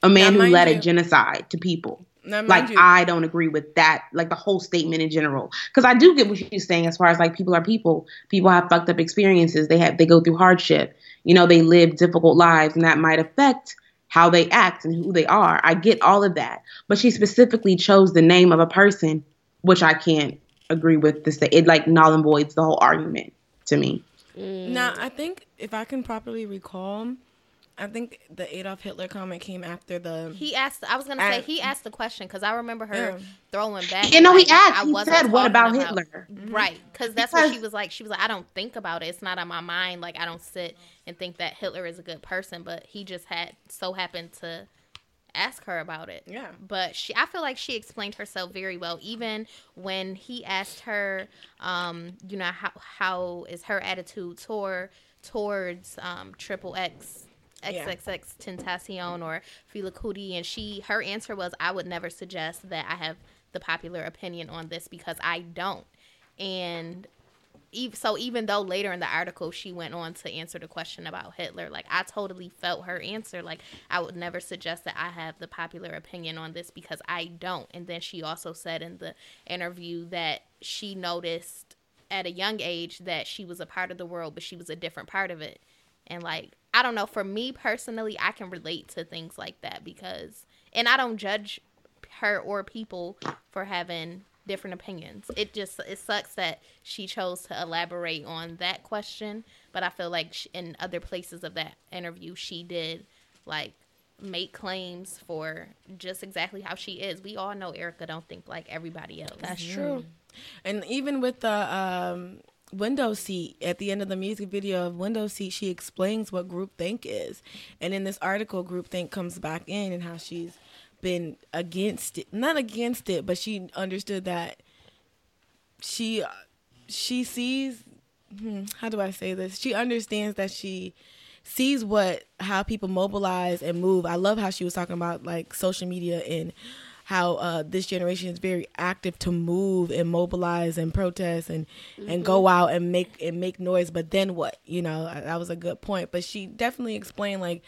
a man Now, who led you- a genocide to people. Now, like you- I don't agree with that, like the whole statement in general. Because I do get what she's saying as far as like people are people. People have fucked up experiences. They have they go through hardship. You know, they live difficult lives, and that might affect how they act and who they are. I get all of that, but she specifically chose the name of a person, which I can't agree with. This it like null and voids the whole argument to me. Mm. Now, I think if I can properly recall, I think the Adolf Hitler comment came after the. he asked. I was gonna say I- he asked the question because I remember her Yeah. throwing back. You know, he like, asked. I He wasn't said, "What talking about Hitler?" Right, because that's what she was like. She was like, I don't think about it. It's not on my mind. Like I don't sit and think that Hitler is a good person, but he just had so happened to ask her about it. Yeah. But she, I feel like she explained herself very well. Even when he asked her, um, you know, how how is her attitude toward towards um, Triple X. XXX Tentacion or Fela Kuti, and she her answer was, "I would never suggest that I have the popular opinion on this because I don't." And so even though later in the article she went on to answer the question about Hitler, like I totally felt her answer. Like I would never suggest that I have the popular opinion on this because I don't. And then she also said in the interview that she noticed at a young age that she was a part of the world, but she was a different part of it. And like, I don't know, for me personally, I can relate to things like that because, and I don't judge her or people for having different opinions. It just, it sucks that she chose to elaborate on that question. But I feel like sh in other places of that interview, she did like make claims for just exactly how she is. We all know Erykah don't think like everybody else. That's true. And even with the um, window seat at the end of the music video of window seat, she explains what groupthink is. And in this article, groupthink comes back in and how she's been against it, not against it, but she understood that she she sees. Hmm, how do I say this? She understands that she sees what how people mobilize and move. I love how she was talking about like social media and how uh, this generation is very active to move and mobilize and protest and and go out and make and make noise. But then what? You know, that was a good point. But she definitely explained like.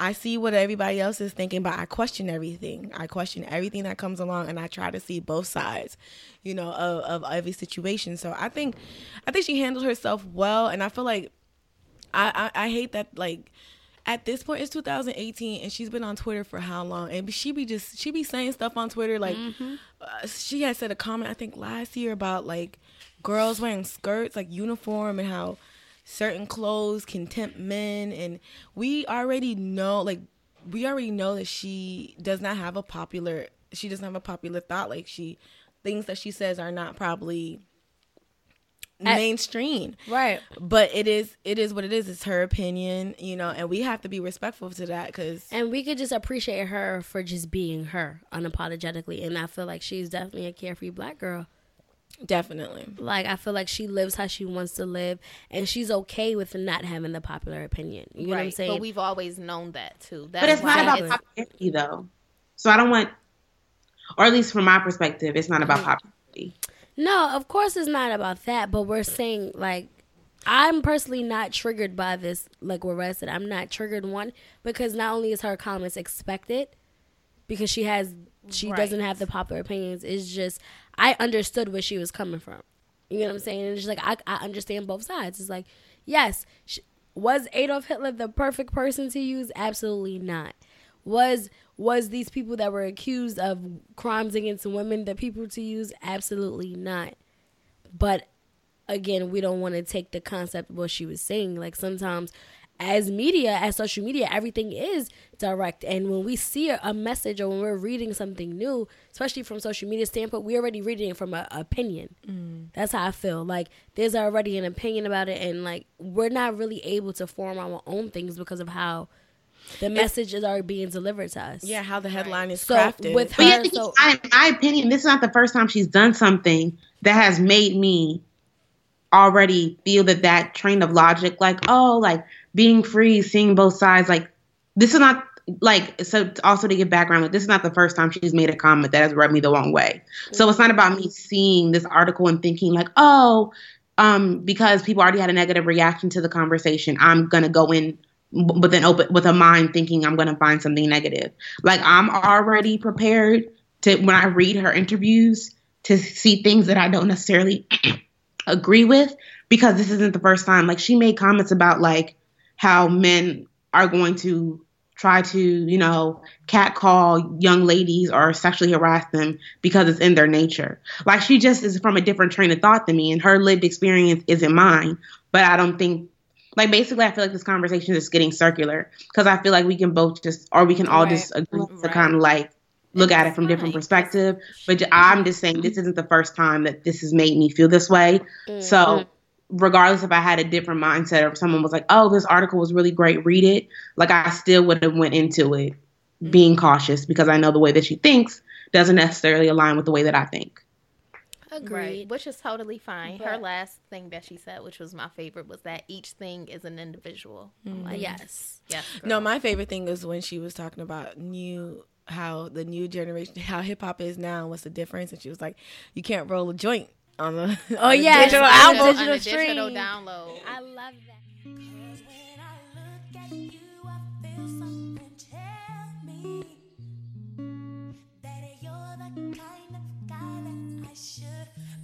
I see what everybody else is thinking, but I question everything. I question everything that comes along, and I try to see both sides, you know, of, of every situation. So I think, I think she handled herself well, and I feel like I, I, I hate that like at this point it's 2018 and she's been on Twitter for how long? And she be just she be saying stuff on Twitter like uh, she had said a comment I think last year about like girls wearing skirts like uniform and how certain clothes can tempt men and we already know like we already know that she does not have a popular she doesn't have a popular thought. Like she things that she says are not probably mainstream Right. but it is it is what it is it's her opinion you know and we have to be respectful to that because And we could just appreciate her for just being her unapologetically. And I feel like she's definitely a carefree black girl. definitely Like I feel like she lives how she wants to live, and she's okay with not having the popular opinion. You know what I'm saying? But we've always known that too. That's But it's not why about it's- popularity though. So I don't want, or at least from my perspective, it's not Mm-hmm. about popularity. No, of course it's not about that, but we're saying like I'm personally not triggered by this like what Red said. I'm not triggered one because not only is her comments expected because she has she doesn't have the popular opinions. It's just I understood where she was coming from. You know what I'm saying? And it's just like I I understand both sides. It's like yes, sh- was Adolf Hitler the perfect person to use? Absolutely not. Was was these people that were accused of crimes against women the people to use? Absolutely not. But again, we don't want to take the concept of what she was saying. Like sometimes as media, as social media, everything is direct. And when we see a, a message or when we're reading something new, especially from social media standpoint, we're already reading it from an opinion. Mm. That's how I feel. Like there's already an opinion about it, and like we're not really able to form our own things because of how the messages are being delivered to us. yeah how the headline is So crafted. with But yeah, her, the so I- in my opinion, this is not the first time she's done something that has made me already feel that that train of logic, like, oh, like being free, seeing both sides, like, this is not like so also to give background like this is not the first time she's made a comment that has rubbed me the wrong way. So it's not about me seeing this article and thinking like oh um because people already had a negative reaction to the conversation i'm gonna go in with an open with a mind thinking i'm gonna find something negative like i'm already prepared to when i read her interviews to see things that i don't necessarily agree with because this isn't the first time like she made comments about like how men are going to try to, you know, catcall young ladies or sexually harass them because it's in their nature. Like she just is from a different train of thought than me, and her lived experience isn't mine. But I don't think, like, basically, I feel like this conversation is getting circular because I feel like we can both just, or we can all Right. just agree to kind of like look at it from different perspective. But i'm just saying this isn't the first time that this has made me feel this way. Mm. So regardless if I had a different mindset or if someone was like, "Oh, this article was really great, read it," like I still would have went into it mm. being cautious because I know the way that she thinks doesn't necessarily align with the way that I think. Agreed. Right, which is totally fine. Her last thing that she said, which was my favorite, was that each thing is an individual. Uh, yes. Yes. no my favorite thing is when she was talking about new how the new generation how hip-hop is now and what's the difference and she was like you can't roll a joint on the Oh, on the yes, digital on album on digital a digital stream. download. I love that.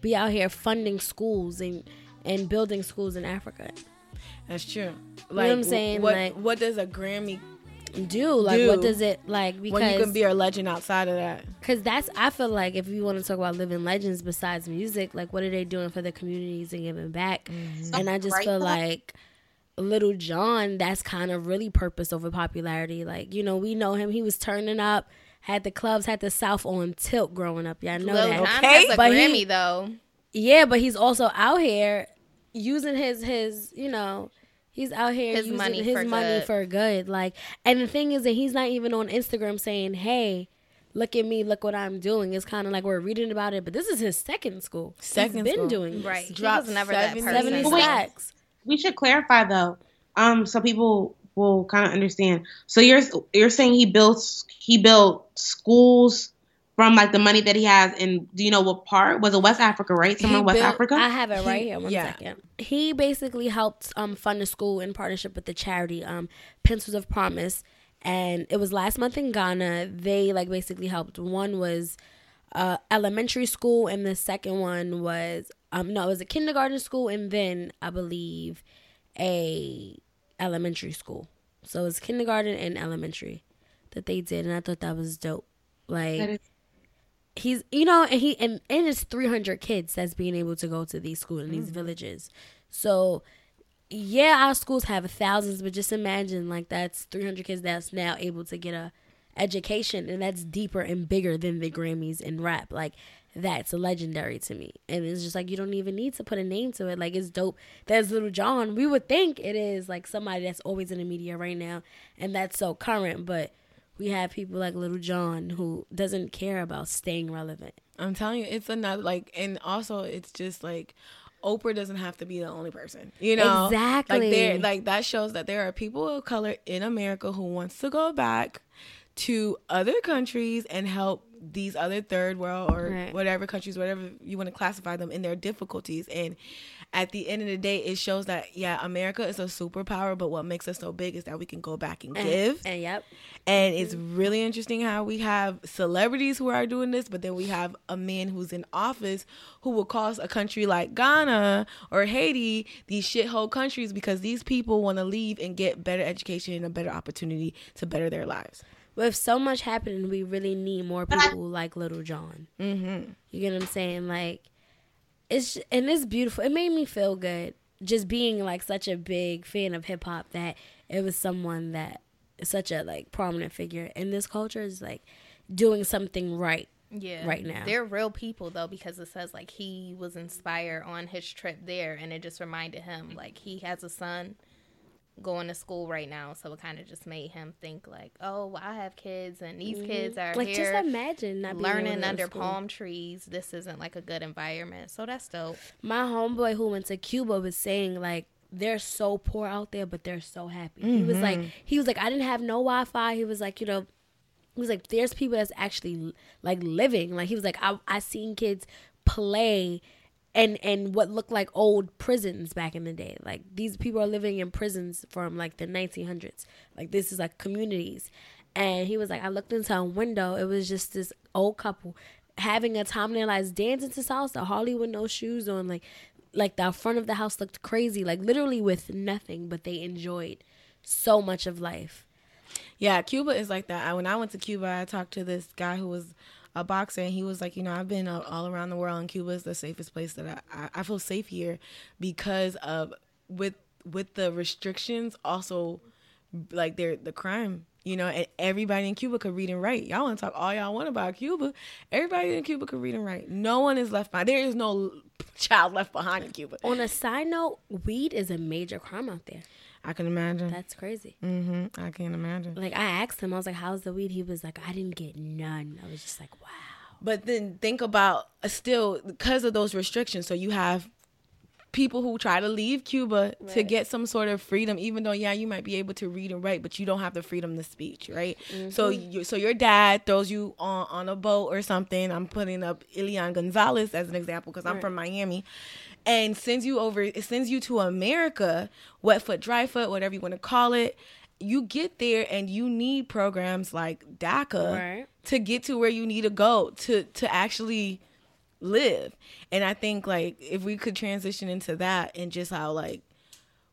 be out here funding schools and and building schools in Africa? That's true. Like what I'm saying? What Like- what does a Grammy Do like what does it like? Because when you can be a legend outside of that? Cause that's I feel like if you want to talk about living legends besides music, like what are they doing for the communities and giving back? Mm-hmm. And I just Right. feel like Lil Jon, that's kind of really purpose over popularity. Like you know, we know him; he was turning up, had the clubs, had the South on tilt growing up. Yeah, I know Lil that. Okay, has a but he- though. Yeah, but he's also out here using his his you know he's out here His using money his for money good. for good. Like, and the thing is that he's not even on Instagram saying, "Hey, look at me, look what I'm doing." It's kind of like we're reading about it, but this is his second school. Second he's been school. doing this. Right. He Dropped was never that 70 person. seventy stacks. we should clarify though, um, so people will kind of understand. So you're you're saying he built he built schools from like the money that he has in do you know what part was it West Africa right somewhere He in West built- Africa I have it right He- here. One yeah. second. He basically helped um, fund the school in partnership with the charity um, Pencils of Promise, and it was last month in Ghana. They like basically helped. One was uh, elementary school, and the second one was um no, it was a kindergarten school, and then I believe a elementary school. So it's kindergarten and elementary that they did, and I thought that was dope. Like is- he's you know and he and, and it's 300 kids that's being able to go to these schools in these mm. villages so yeah our schools have thousands but just imagine like that's 300 kids that's now able to get a education and that's deeper and bigger than the grammys and rap like that's legendary to me and it's just like you don't even need to put a name to it like it's dope There's Lil Jon we would think it is like somebody that's always in the media right now and that's so current but we have people like Lil Jon who doesn't care about staying relevant I'm telling you, it's another like, and also it's just like. Oprah doesn't have to be the only person, you know. Exactly. Like there, like that shows that there are people of color in America who wants to go back to other countries and help these other third world or Right. whatever countries, whatever you want to classify them in their difficulties. And at the end of the day, it shows that yeah, America is a superpower, but what makes us so big is that we can go back and eh, give. and yep And it's mm-hmm. really interesting how we have celebrities who are doing this, but then we have a man who's in office who will cause a country like Ghana or Haiti these shithole countries because these people want to leave and get better education and a better opportunity to better their lives. With so much happening we really need more people like Lil Jon Mm-hmm. you get what i'm saying like it's and it's beautiful it made me feel good just being like such a big fan of hip-hop that it was someone that is such a like prominent figure in this culture is like doing something right Yeah. right now. They're real people though because it says like he was inspired on his trip there and it just reminded him like he has a son going to school right now so it kind of just made him think like oh I have kids and these mm-hmm. kids are like here just imagine not learning under school. palm trees this isn't like a good environment so that's dope my homeboy who went to Cuba was saying like they're so poor out there, but they're so happy. He was like, mm-hmm. he was like, I didn't have no Wi Fi. He was like, you know, he was like, there's people that's actually like living. Like he was like, I I seen kids play. And, and what looked like old prisons back in the day. Like these people are living in prisons from like the 1900s. Like this is like communities. And he was like, I looked into a window. It was just this old couple having a time in their lives dancing to salsa, Harley with no shoes on, like like the front of the house looked crazy, like literally with nothing, but they enjoyed so much of life. Yeah, Cuba is like that. I, when I went to Cuba, I talked to this guy who was a boxer, and he was like, you know, I've been all, around the world, and Cuba is the safest place that I, I, I feel safe here because of with with the restrictions, also like they're the crime. You know, and everybody in Cuba could read and write. Y'all want to talk all y'all want about Cuba. Everybody in Cuba could read and write. No one is left behind. There is no child left behind in Cuba. On a side note, weed is a major crime out there. I can imagine. That's crazy. Mm-hmm. I can't imagine. Like I asked him, I was like, "How's the weed?" He was like, "I didn't get none." I was just like, "Wow." But then think about uh, still because of those restrictions. So you have people who try to leave Cuba to get some sort of freedom, even though yeah, you might be able to read and write, but you don't have the freedom to speech, right? So you, so your dad throws you on on a boat or something. I'm putting up Elian Gonzalez as an example because I'm from Miami. And sends you over it sends you to America, wet foot, dry foot, whatever you want to call it. You get there and you need programs like DACA Right. to get to where you need to go to to actually live. And I think like if we could transition into that and just how like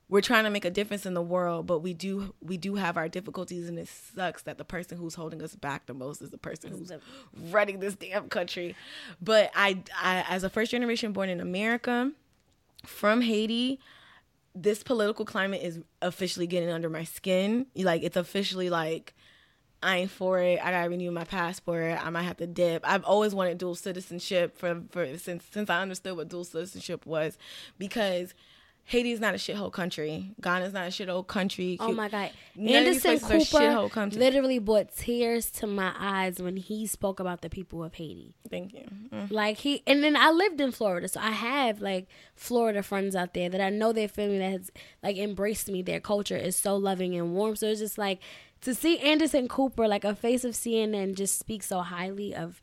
we're trying to make a difference in the world, but we do we do have our difficulties, and it sucks that the person who's holding us back the most is the person who's running this damn country. But I, I as a first generation born in America from Haiti, this political climate is officially getting under my skin. Like it's officially like I ain't for it. I gotta renew my passport. I might have to dip. I've always wanted dual citizenship for, for since since I understood what dual citizenship was, because Haiti is not a shithole country. Ghana is not a shithole country. Oh my God. None Anderson places are shithole Cooper literally brought tears to my eyes when he spoke about the people of Haiti. Thank you. Mm. Like he, and then I lived in Florida, so I have like Florida friends out there that I know their family that has like embraced me. Their culture is so loving and warm. So it's just like to see Anderson Cooper, like a face of CNN, just speak so highly of.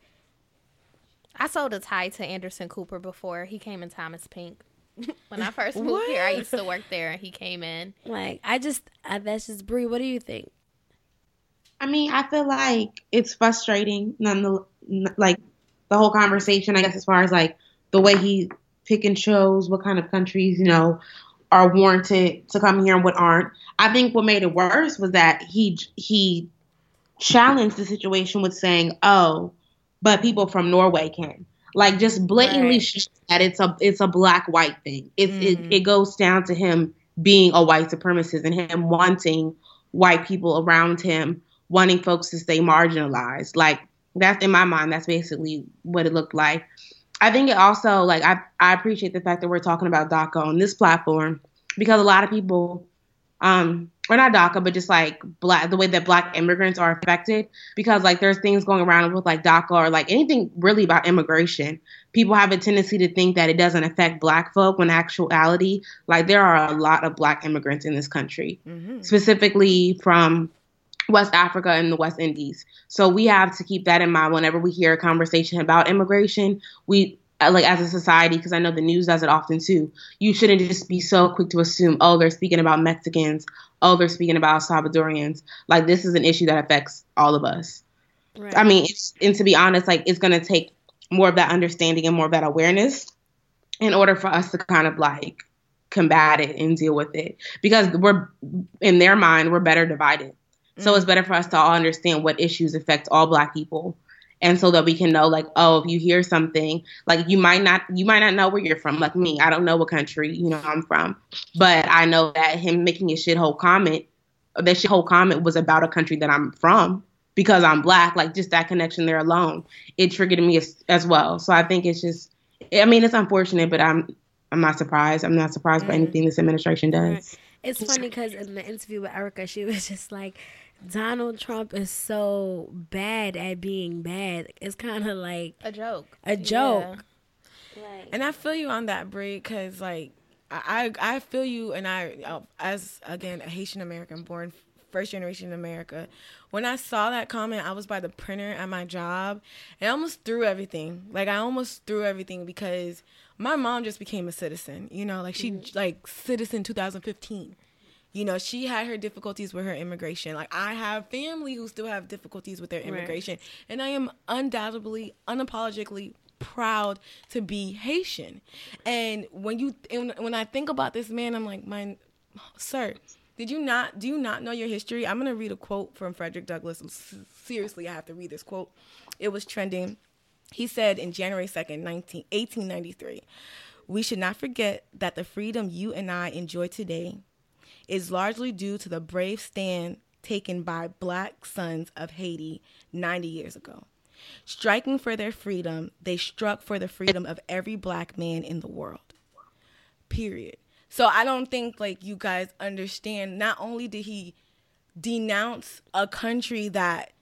I sold a tie to Anderson Cooper before he came in Thomas Pink. When I first moved here, I used to work there, and he came in. Like I just, I, that's just Bre. What do you think? I mean, I feel like it's frustrating. None the like the whole conversation. I guess as far as like the way he pick and chose what kind of countries you know are warranted to come here and what aren't. I think what made it worse was that he he challenged the situation with saying, "Oh, but people from Norway can." Like just blatantly Right. that it's a it's a black white thing. It's Mhm. it, it goes down to him being a white supremacist and him wanting white people around him, wanting folks to stay marginalized. Like that's in my mind, that's basically what it looked like. I think it also like I I appreciate the fact that we're talking about DACA on this platform because a lot of people, um, or not DACA, but just like black the way that black immigrants are affected because like there's things going around with like DACA or like anything really about immigration. People have a tendency to think that it doesn't affect black folk when actuality like there are a lot of black immigrants in this country Mm-hmm. specifically from West Africa and the West Indies. So we have to keep that in mind whenever we hear a conversation about immigration. We Uh, like as a society, because I know the news does it often too. You shouldn't just be so quick to assume, oh, they're speaking about Mexicans, oh, they're speaking about Salvadorians. Like this is an issue that affects all of us. Right. I mean, it's, and to be honest, like it's going to take more of that understanding and more of that awareness in order for us to kind of like combat it and deal with it because we're in their mind we're better divided. So mm-hmm. it's better for us to all understand what issues affect all black people. And so that we can know like, oh, if you hear something, like you might not you might not know where you're from, like me. I don't know what country, you know, I'm from. But I know that him making a shithole comment, that shithole comment was about a country that I'm from because I'm black, like just that connection there alone, it triggered me as, as well. So I think it's just, I mean, it's unfortunate, but I'm, I'm not surprised. I'm not surprised by mm-hmm. anything this administration does. It's funny because in the interview with Erykah, she was just like, Donald Trump is so bad at being bad. It's kind of like A joke. a joke. And I feel you on that, Bre, because like I, I I feel you, and I uh, as again a Haitian American born first generation in America. When I saw that comment, I was by the printer at my job, and I almost threw everything. Like I almost threw everything because my mom just became a citizen. You know, like she like citizen 2015. You know, she had her difficulties with her immigration. Like I have family who still have difficulties with their immigration, and I am undoubtedly, unapologetically proud to be Haitian. And when you and when I think about this man, I'm like, my sir, did you not do you not know your history? I'm gonna read a quote from Frederick Douglass. Seriously, I have to read this quote. It was trending. He said in January 2nd, 19, 1893, we should not forget that the freedom you and I enjoy today is largely due to the brave stand taken by black sons of Haiti 90 years ago. Striking for their freedom, they struck for the freedom of every black man in the world. Period. So I don't think like you guys understand not only did he denounce a country that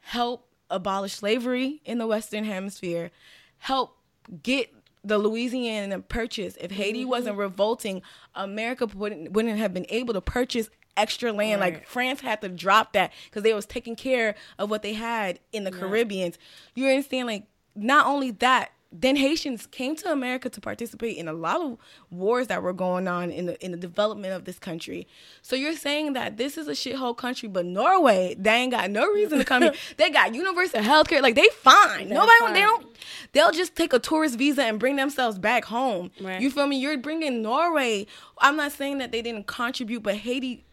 helped abolish slavery in the western hemisphere, help get the Louisiana purchase. If Haiti mm-hmm. wasn't revolting, America wouldn't wouldn't have been able to purchase extra land. Like France had to drop that because they was taking care of what they had in the Caribbeans. You understand? Like not only that, then Haitians came to America to participate in a lot of wars that were going on in the in the development of this country. So you're saying that this is a shithole country, but Norway, they ain't got no reason to come here. They got universal health care, like they fine. Nobody, fine. they don't. They'll just take a tourist visa and bring themselves back home. Right. You feel me? You're bringing Norway. I'm not saying that they didn't contribute, but Haiti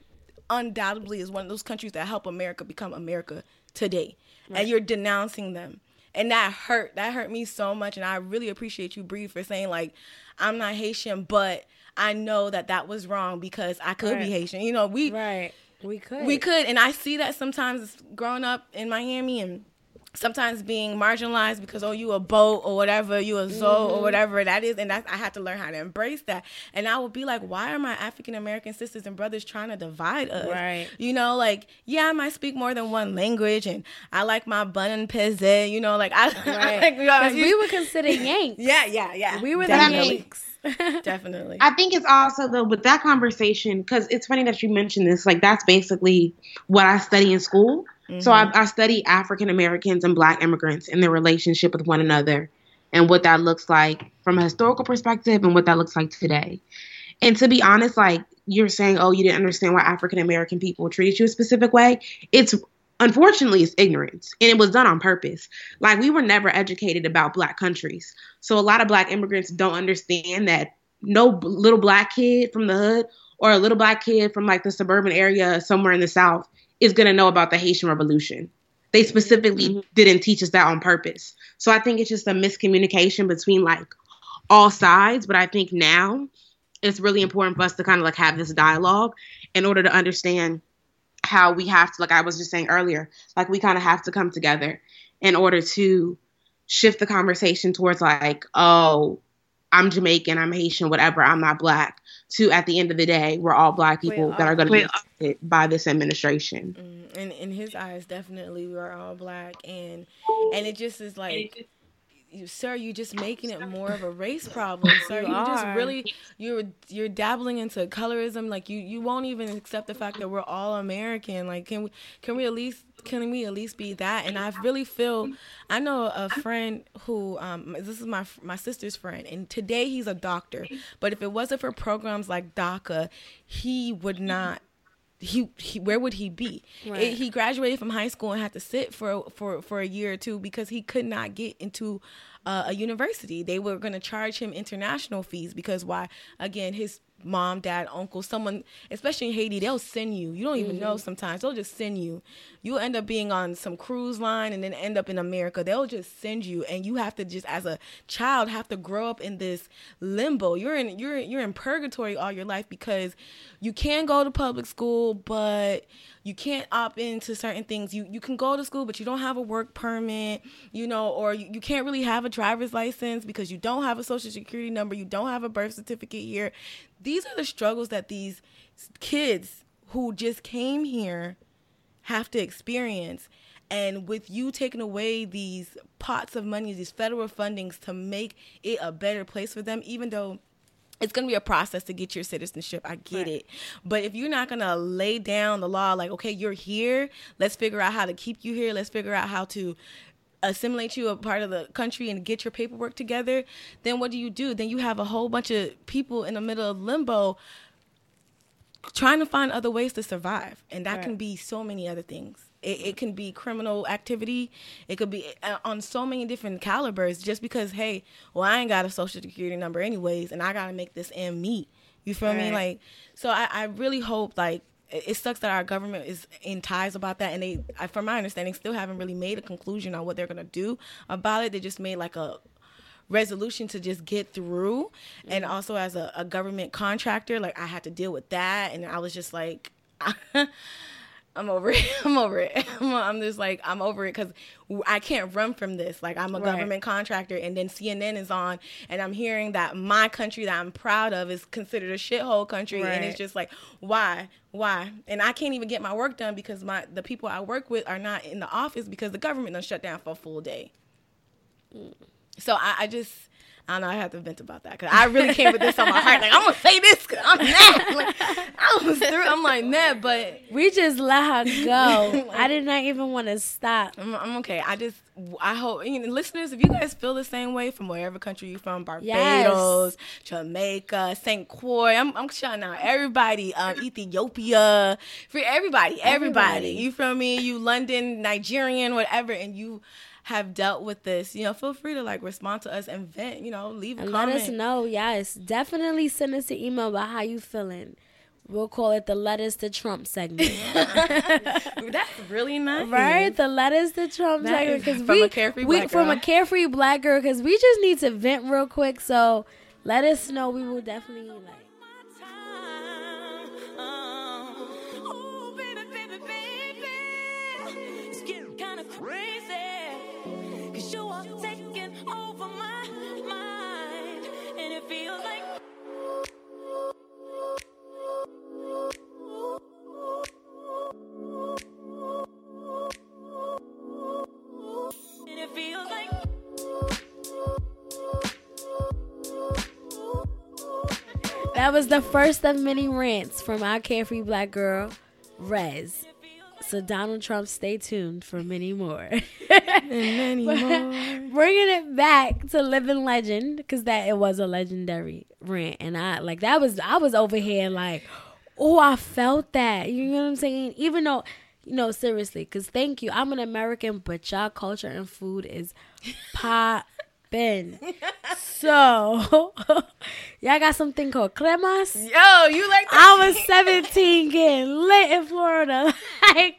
undoubtedly is one of those countries that help America become America today. And you're denouncing them. And that hurt. That hurt me so much. And I really appreciate you, Bre, for saying, like, I'm not Haitian, but I know that that was wrong because I could Right. be Haitian. You know, we Right. We could. we could, and I see that sometimes growing up in Miami and sometimes being marginalized because oh you a boat or whatever you a zo Mm-hmm. or whatever that is and that's I had to learn how to embrace that and I would be like why are my African American sisters and brothers trying to divide us Right. you know like yeah I might speak more than one language and I like my bun and pizza you know like I Right. like, you know, 'Cause we were considered Yanks. yeah yeah yeah We were definitely the Yanks. definitely I think it's also though with that conversation because it's funny that you mentioned this. Like that's basically what I study in school. So I, mm-hmm. I study African Americans and Black immigrants and their relationship with one another, and what that looks like from a historical perspective and what that looks like today. And to be honest, like you're saying, oh, you didn't understand why African American people treated you a specific way. It's unfortunately it's ignorance and it was done on purpose like we were never educated about black countries so a lot of black immigrants don't understand that no little black kid from the hood or a little black kid from like the suburban area somewhere in the south is going to know about the haitian revolution. They specifically mm-hmm. didn't teach us that on purpose. So i think it's just a miscommunication between like all sides but i think now it's really important for us to kind of like have this dialogue in order to understand how we have to like i was just saying earlier like we kind of have to come together in order to shift the conversation towards like oh i'm jamaican i'm haitian whatever i'm not black to at the end of the day we're all black people that are. going to be affected by this administration. Mm, and in in his eyes definitely we are all black and and it just is like you, sir you're just making it more of a race problem sir. You, just are. really you're you're dabbling into colorism. Like you you won't even accept the fact that we're all american. Like can we can we at least can we at least be that? And i really feel i know a friend who um this is my my sister's friend and today he's a doctor. But if it wasn't for programs like daca he would not he, he where would he be? Right. It- he graduated from high school and had to sit for for for a year or two because he could not get into uh, a university. They were going to charge him international fees because why? Again, his mom, dad, uncle, someone, especially in Haiti, they'll send you. You don't even mm-hmm. know sometimes. They'll just send you. You'll end up being on some cruise line and then end up in America. They'll just send you and you have to just as a child have to grow up in this limbo. You're in you're you're in purgatory all your life because you can go to public school, but you can't opt into certain things. You you can go to school, but you don't have a work permit, you know, or you, you can't really have a driver's license because you don't have a social security number, you don't have a birth certificate here. These are the struggles that these kids who just came here have to experience. And with you taking away these pots of money, these federal fundings to make it a better place for them, even though it's going to be a process to get your citizenship. I get it. But if you're not going to lay down the law, like, okay, you're here, let's figure out how to keep you here, let's figure out how to assimilate you a part of the country and get your paperwork together, then what do you do? Then you have a whole bunch of people in the middle of limbo trying to find other ways to survive. And that can be so many other things. It, it can be criminal activity. It could be uh, on so many different calibers just because hey well i ain't got a social security number anyways and i gotta make this end meet. You feel me? Like so I, I really hope like it sucks that our government is in ties about that and they I- from my understanding still haven't really made a conclusion on what they're gonna do about it they just made like a resolution to just get through and Mm-hmm. also as a, a government contractor like i had to deal with that and i was just like i'm over it. I'm over it. I'm, I'm just like i'm over it because i can't run from this. Like i'm a Right. government contractor and then cnn is on and i'm hearing that my country that i'm proud of is considered a shithole country and it's just like why? Why? And i can't even get my work done because my the people i work with are not in the office because the government done shut down for a full day. Mm. So I, I just, I know. I have to vent about that because I really came with this on my heart. Like I'm gonna say this because I'm mad. Like, I was through. I'm like, nah, but We just let her go. I did not even want to stop. I'm, I'm okay. I just, I hope, you know, listeners, if you guys feel the same way from wherever country you're from, Barbados, Jamaica, St. Croix, I'm, I'm shouting out everybody, um, Ethiopia, for everybody, everybody, Everybody. You from me? You London, Nigerian, whatever, and you have dealt with this, you know, feel free to like respond to us and vent, you know, leave a And let us know. Yes, definitely send us an email about how you feeling. We'll call it the letters to Trump segment. That's really nice. Right, the letters to Trump That segment because we a carefree we from a carefree black girl because we just need to vent real quick. So let us know. We will definitely like. You are taking over my mind. And it feels like. And it feels like. That was the first of many rants from our carefree black girl, Rez. So Donald Trump, stay tuned for many more. And many more. Bringing it back to Living Legend because that it was a legendary rant, and I like that was I was over here like, oh, I felt that. You know what I'm saying? Even though, you know, seriously, because thank you, I'm an American, but y'all culture and food is poppin'. so y'all got something called cremas. Yo, you like that? I was 17 getting lit in Florida. like,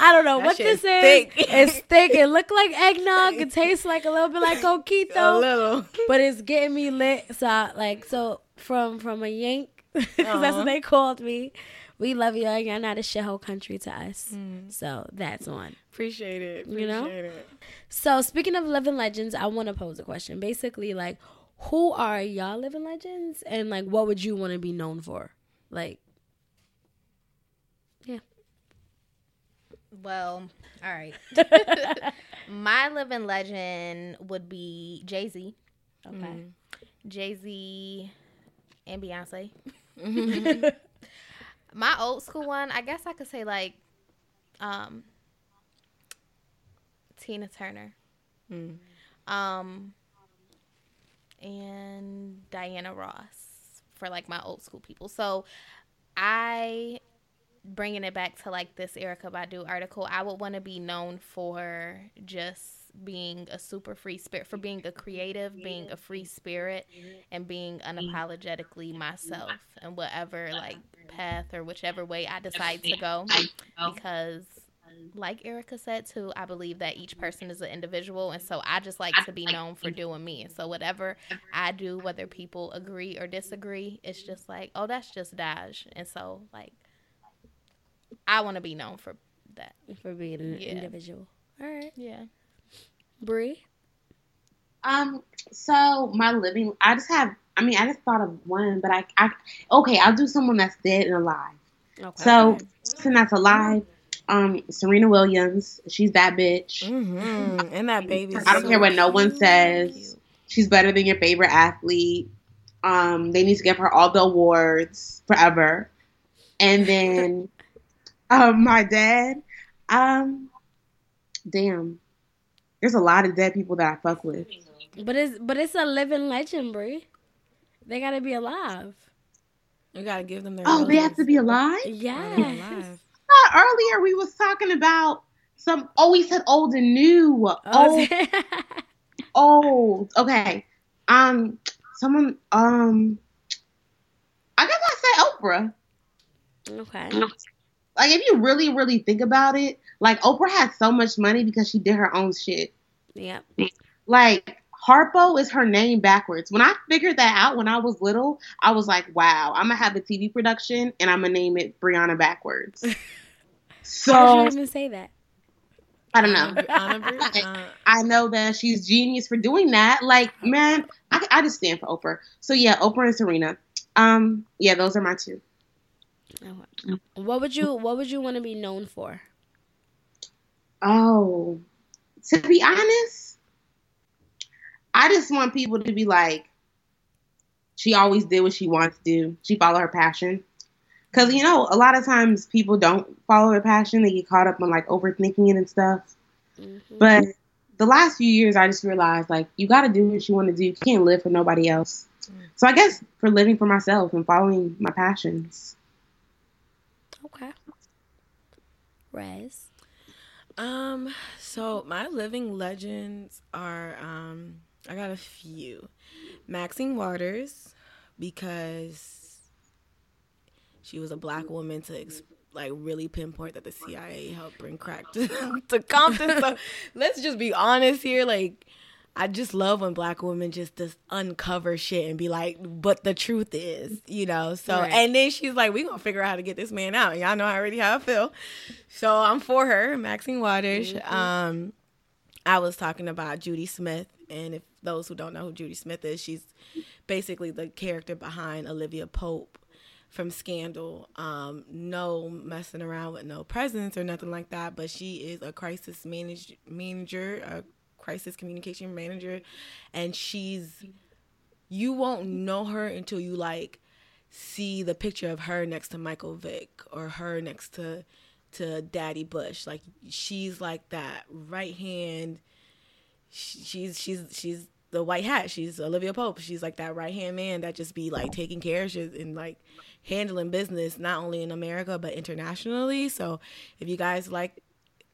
I don't know That what this is thick. It's thick. It look like eggnog. It tastes like a little bit like coquito. a little. but it's getting me lit. So, I, like, so from from a yank, 'cause that's what uh-huh. they called me. We love y'all. Y'all not a shithole country to us. Mm. So that's one. Appreciate it. Appreciate You know? it. So speaking of living legends, I want to pose a question. Basically, like, who are y'all living legends, and like, what would you want to be known for? Like, yeah. Well, all right. My living legend would be Jay Z. okay. Jay Z and Beyonce. My old school one, I guess I could say like um Tina Turner. Mm. Um and Diana Ross for like my old school people. So I bringing it back to like this Erykah Badu article, I would want to be known for just being a super free spirit, for being a creative, being a free spirit, and being unapologetically myself and whatever like path or whichever way I decide to go. Because like Erykah said too, I believe that each person is an individual, and so I just like to be known for doing me. And so whatever I do, whether people agree or disagree, it's just like, oh, that's just Daaj. And so like, I want to be known for that. For being an Yeah. individual. All right. Yeah. Bre. Um, so my living, I just have. I mean, I just thought of one, but I, I, okay, I'll do someone that's dead and alive. Okay. So, person that's alive, um, Serena Williams. She's that bitch. Mm-hmm. And that baby. I don't care what no one says. She's better than your favorite athlete. Um, they need to give her all the awards forever. And then, um, my dad. Um, damn, there's a lot of dead people that I fuck with. but it's but it's a living legend, Bre. They gotta be alive. You gotta give them their. Oh, they have to be alive. Yeah. alive. thought earlier we was talking about some. Oh, we said old and new. Oh, Old, old. Okay. Um, someone. Um, I guess I say Oprah. okay. Like, if you really, really think about it, like Oprah had so much money because she did her own shit. Yep. Like Harpo is her name backwards. When I figured that out when I was little, I was like, wow, I'm gonna have a TV production and I'm gonna name it Breanna backwards. How So did you even say that? I don't know. Anna Uh, I know that she's genius for doing that. Like, man, I, I just stand for Oprah. So yeah, Oprah and Serena. Um, yeah, those are my two. What would you What would you want to be known for? Oh, to be honest, I just want people to be like, she always did what she wants to do. She followed her passion. Because you know, a lot of times people don't follow their passion; they get caught up on like overthinking it and stuff. Mhm. But the last few years, I just realized like you got to do what you want to do. You can't live for nobody else. So I guess for living for myself and following my passions. Okay. Rez. Um, so my living legends are um I got a few. Maxine Waters because she was a black woman to ex- like really pinpoint that the CIA helped bring crack to, to Compton. So let's just be honest here. Like, I just love when black women just just uncover shit and be like, but the truth is, you know. So Right. and then she's like, we gonna figure out how to get this man out. Y'all know already how I feel. So I'm for her, Maxine Waters. Um, I was talking about Judy Smith, and if those who don't know who Judy Smith is, she's basically the character behind Olivia Pope from Scandal. Um, no messing around with no presence or nothing like that, but she is a crisis manage- manager, a crisis communication manager, and she's you won't know her until you like see the picture of her next to Michael Vick or her next to to Daddy Bush. Like she's like that right hand. She's she's she's the white hat. She's Olivia Pope. She's like that right hand man that just be like taking care of shit and like handling business not only in America but internationally. So if you guys like,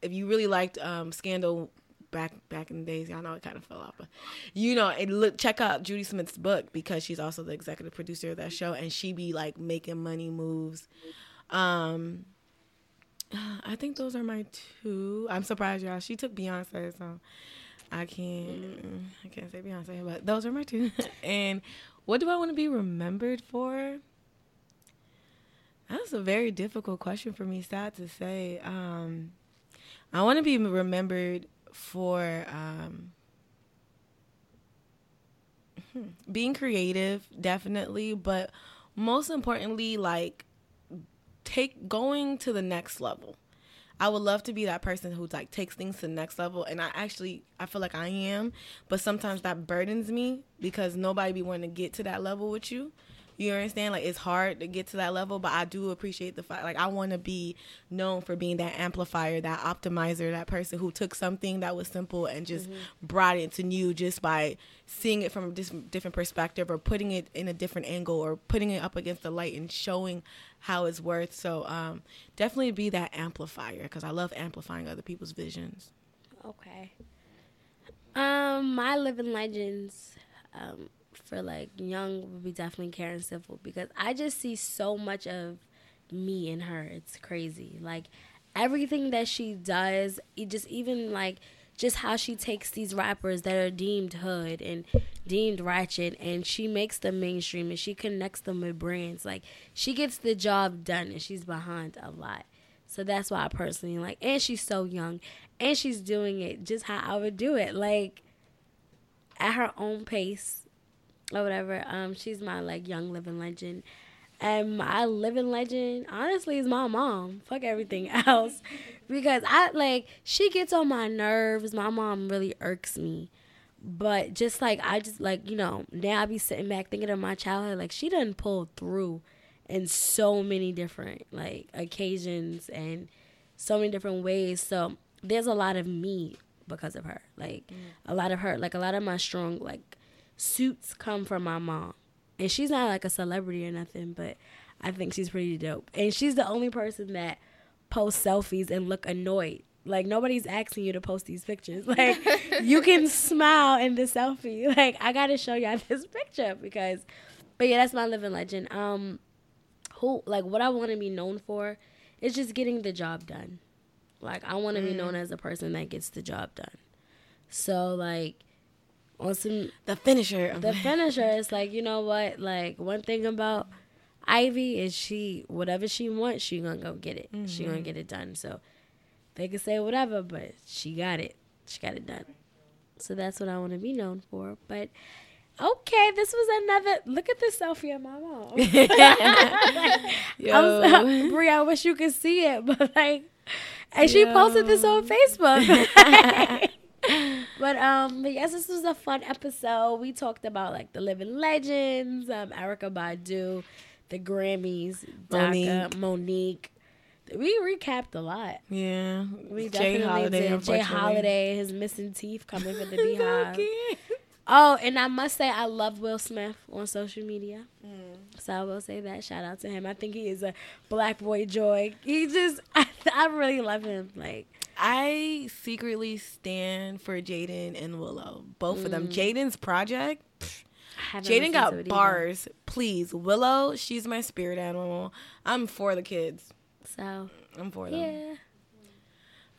if you really liked um, Scandal back back in the days, y'all know it kind of fell off, but you know, and look check out Judy Smith's book because she's also the executive producer of that show and she be like making money moves. Um, I think those are my two. I'm surprised y'all. She took Beyonce, so I can't I can't say Beyonce, but those are my two. and what do I want to be remembered for? That's a very difficult question for me, sad to say. Um, I want to be remembered for um, being creative, definitely, but most importantly, like take going to the next level. I would love to be that person who like takes things to the next level, and I actually I feel like I am, but sometimes that burdens me because nobody be wanting to get to that level with you. You understand? Like it's hard to get to that level, but I do appreciate the fact. Like I want to be known for being that amplifier, that optimizer, that person who took something that was simple and just mm-hmm. brought it to new just by seeing it from a different perspective or putting it in a different angle or putting it up against the light and showing how it's worth. So um, definitely be that amplifier because I love amplifying other people's visions. Okay. Um, my living legends, um, for like young would be definitely Karen Civil because I just see so much of me in her. It's crazy. Like everything that she does, it just even like just how she takes these rappers that are deemed hood and deemed ratchet and she makes them mainstream and she connects them with brands. Like she gets the job done and she's behind a lot. So that's why I personally like and she's so young and she's doing it just how I would do it. Like at her own pace or whatever. Um, she's my like young living legend. And my living legend, honestly, is my mom. Fuck everything else. Because I like she gets on my nerves. My mom really irks me. But just like I just like, you know, now I be sitting back thinking of my childhood, like she done pulled through in so many different like occasions and so many different ways. So there's a lot of me because of her. Like mm. a lot of her, like a lot of my strong like suits come from my mom. And she's not like a celebrity or nothing, but I think she's pretty dope. And she's the only person that posts selfies and look annoyed. Like nobody's asking you to post these pictures. Like you can smile in the selfie. Like I gotta show y'all this picture because but yeah, that's my living legend. Um who like what I wanna be known for is just getting the job done. Like I wanna be known as a person that gets the job done. So like on some The finisher. the finisher is like you know what? Like one thing about ivy is she whatever she wants she gonna go get it. She gonna mm-hmm. get it done. So they can say whatever but she got it. She got it done. So that's what i want to be known for. But okay this was another look at this selfie of my mom Yo. So, Bre, I wish you could see it, but like, and she posted this on Facebook. but um, but yes, this was a fun episode. We talked about like the living legends, um, Erykah Badu, the Grammys, Monique. Monique. Monique. We recapped a lot. Yeah. We Jay definitely Holiday, did. J. Holiday, his missing teeth coming for the Beyhive. Oh, and I must say, I love Will Smith on social media. Mm. So I will say that. Shout out to him. I think he is a black boy joy. He just, I, I really love him. Like, I secretly stand for Jaden and Willow. Both of them. Mm. Jaden's project. Jaden got it either. bars. Please. Willow, she's my spirit animal. I'm for the kids. So, I'm for them. yeah.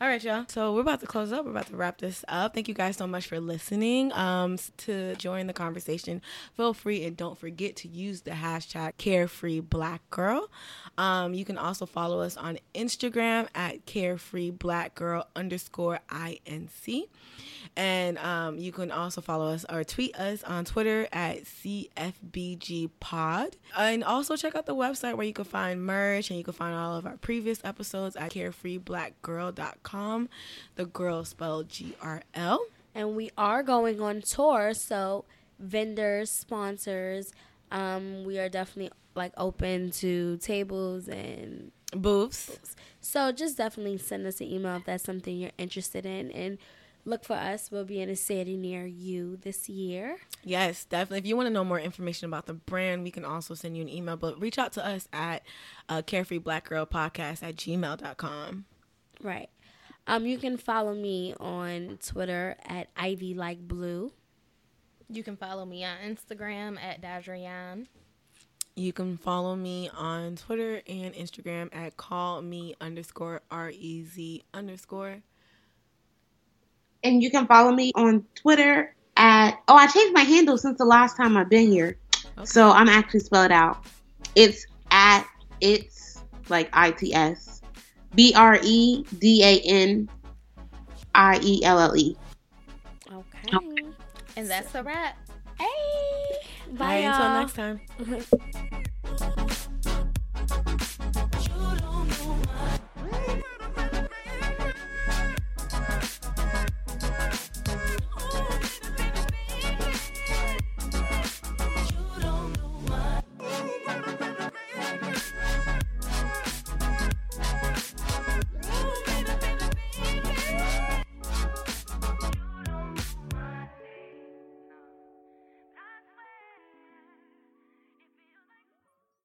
All right, y'all. So we're about to close up. We're about to wrap this up. Thank you guys so much for listening. Um, to join the conversation, feel free and don't forget to use the hashtag Carefree Black Girl. Um, you can also follow us on Instagram at Carefree Black Girl underscore inc, and um, you can also follow us or tweet us on Twitter at CFBG Pod, and also check out the website where you can find merch and you can find all of our previous episodes at carefreeblackgirl.com. The girl spelled G R L. And we are going on tour. So, vendors, sponsors, um, we are definitely like open to tables and Booths. So just definitely send us an email if that's something you're interested in, and look for us. We'll be in a city near you this year. Yes, definitely. If you want to know more information about the brand, we can also send you an email, but reach out to us at uh, carefreeblackgirlpodcast at gmail.com. Right. Um, you can follow me on Twitter at Ivy Like Blu. You can follow me on Instagram at Dajrian. You can follow me on Twitter and Instagram at call me underscore R E Z underscore. And you can follow me on Twitter at oh I changed my handle since the last time I've been here. So I'm actually spelled out. It's at it's like I T S B R E D A N I E L L E. Okay. Oh. And that's a wrap. Hey. Bye. Bye, Until y'all. next time.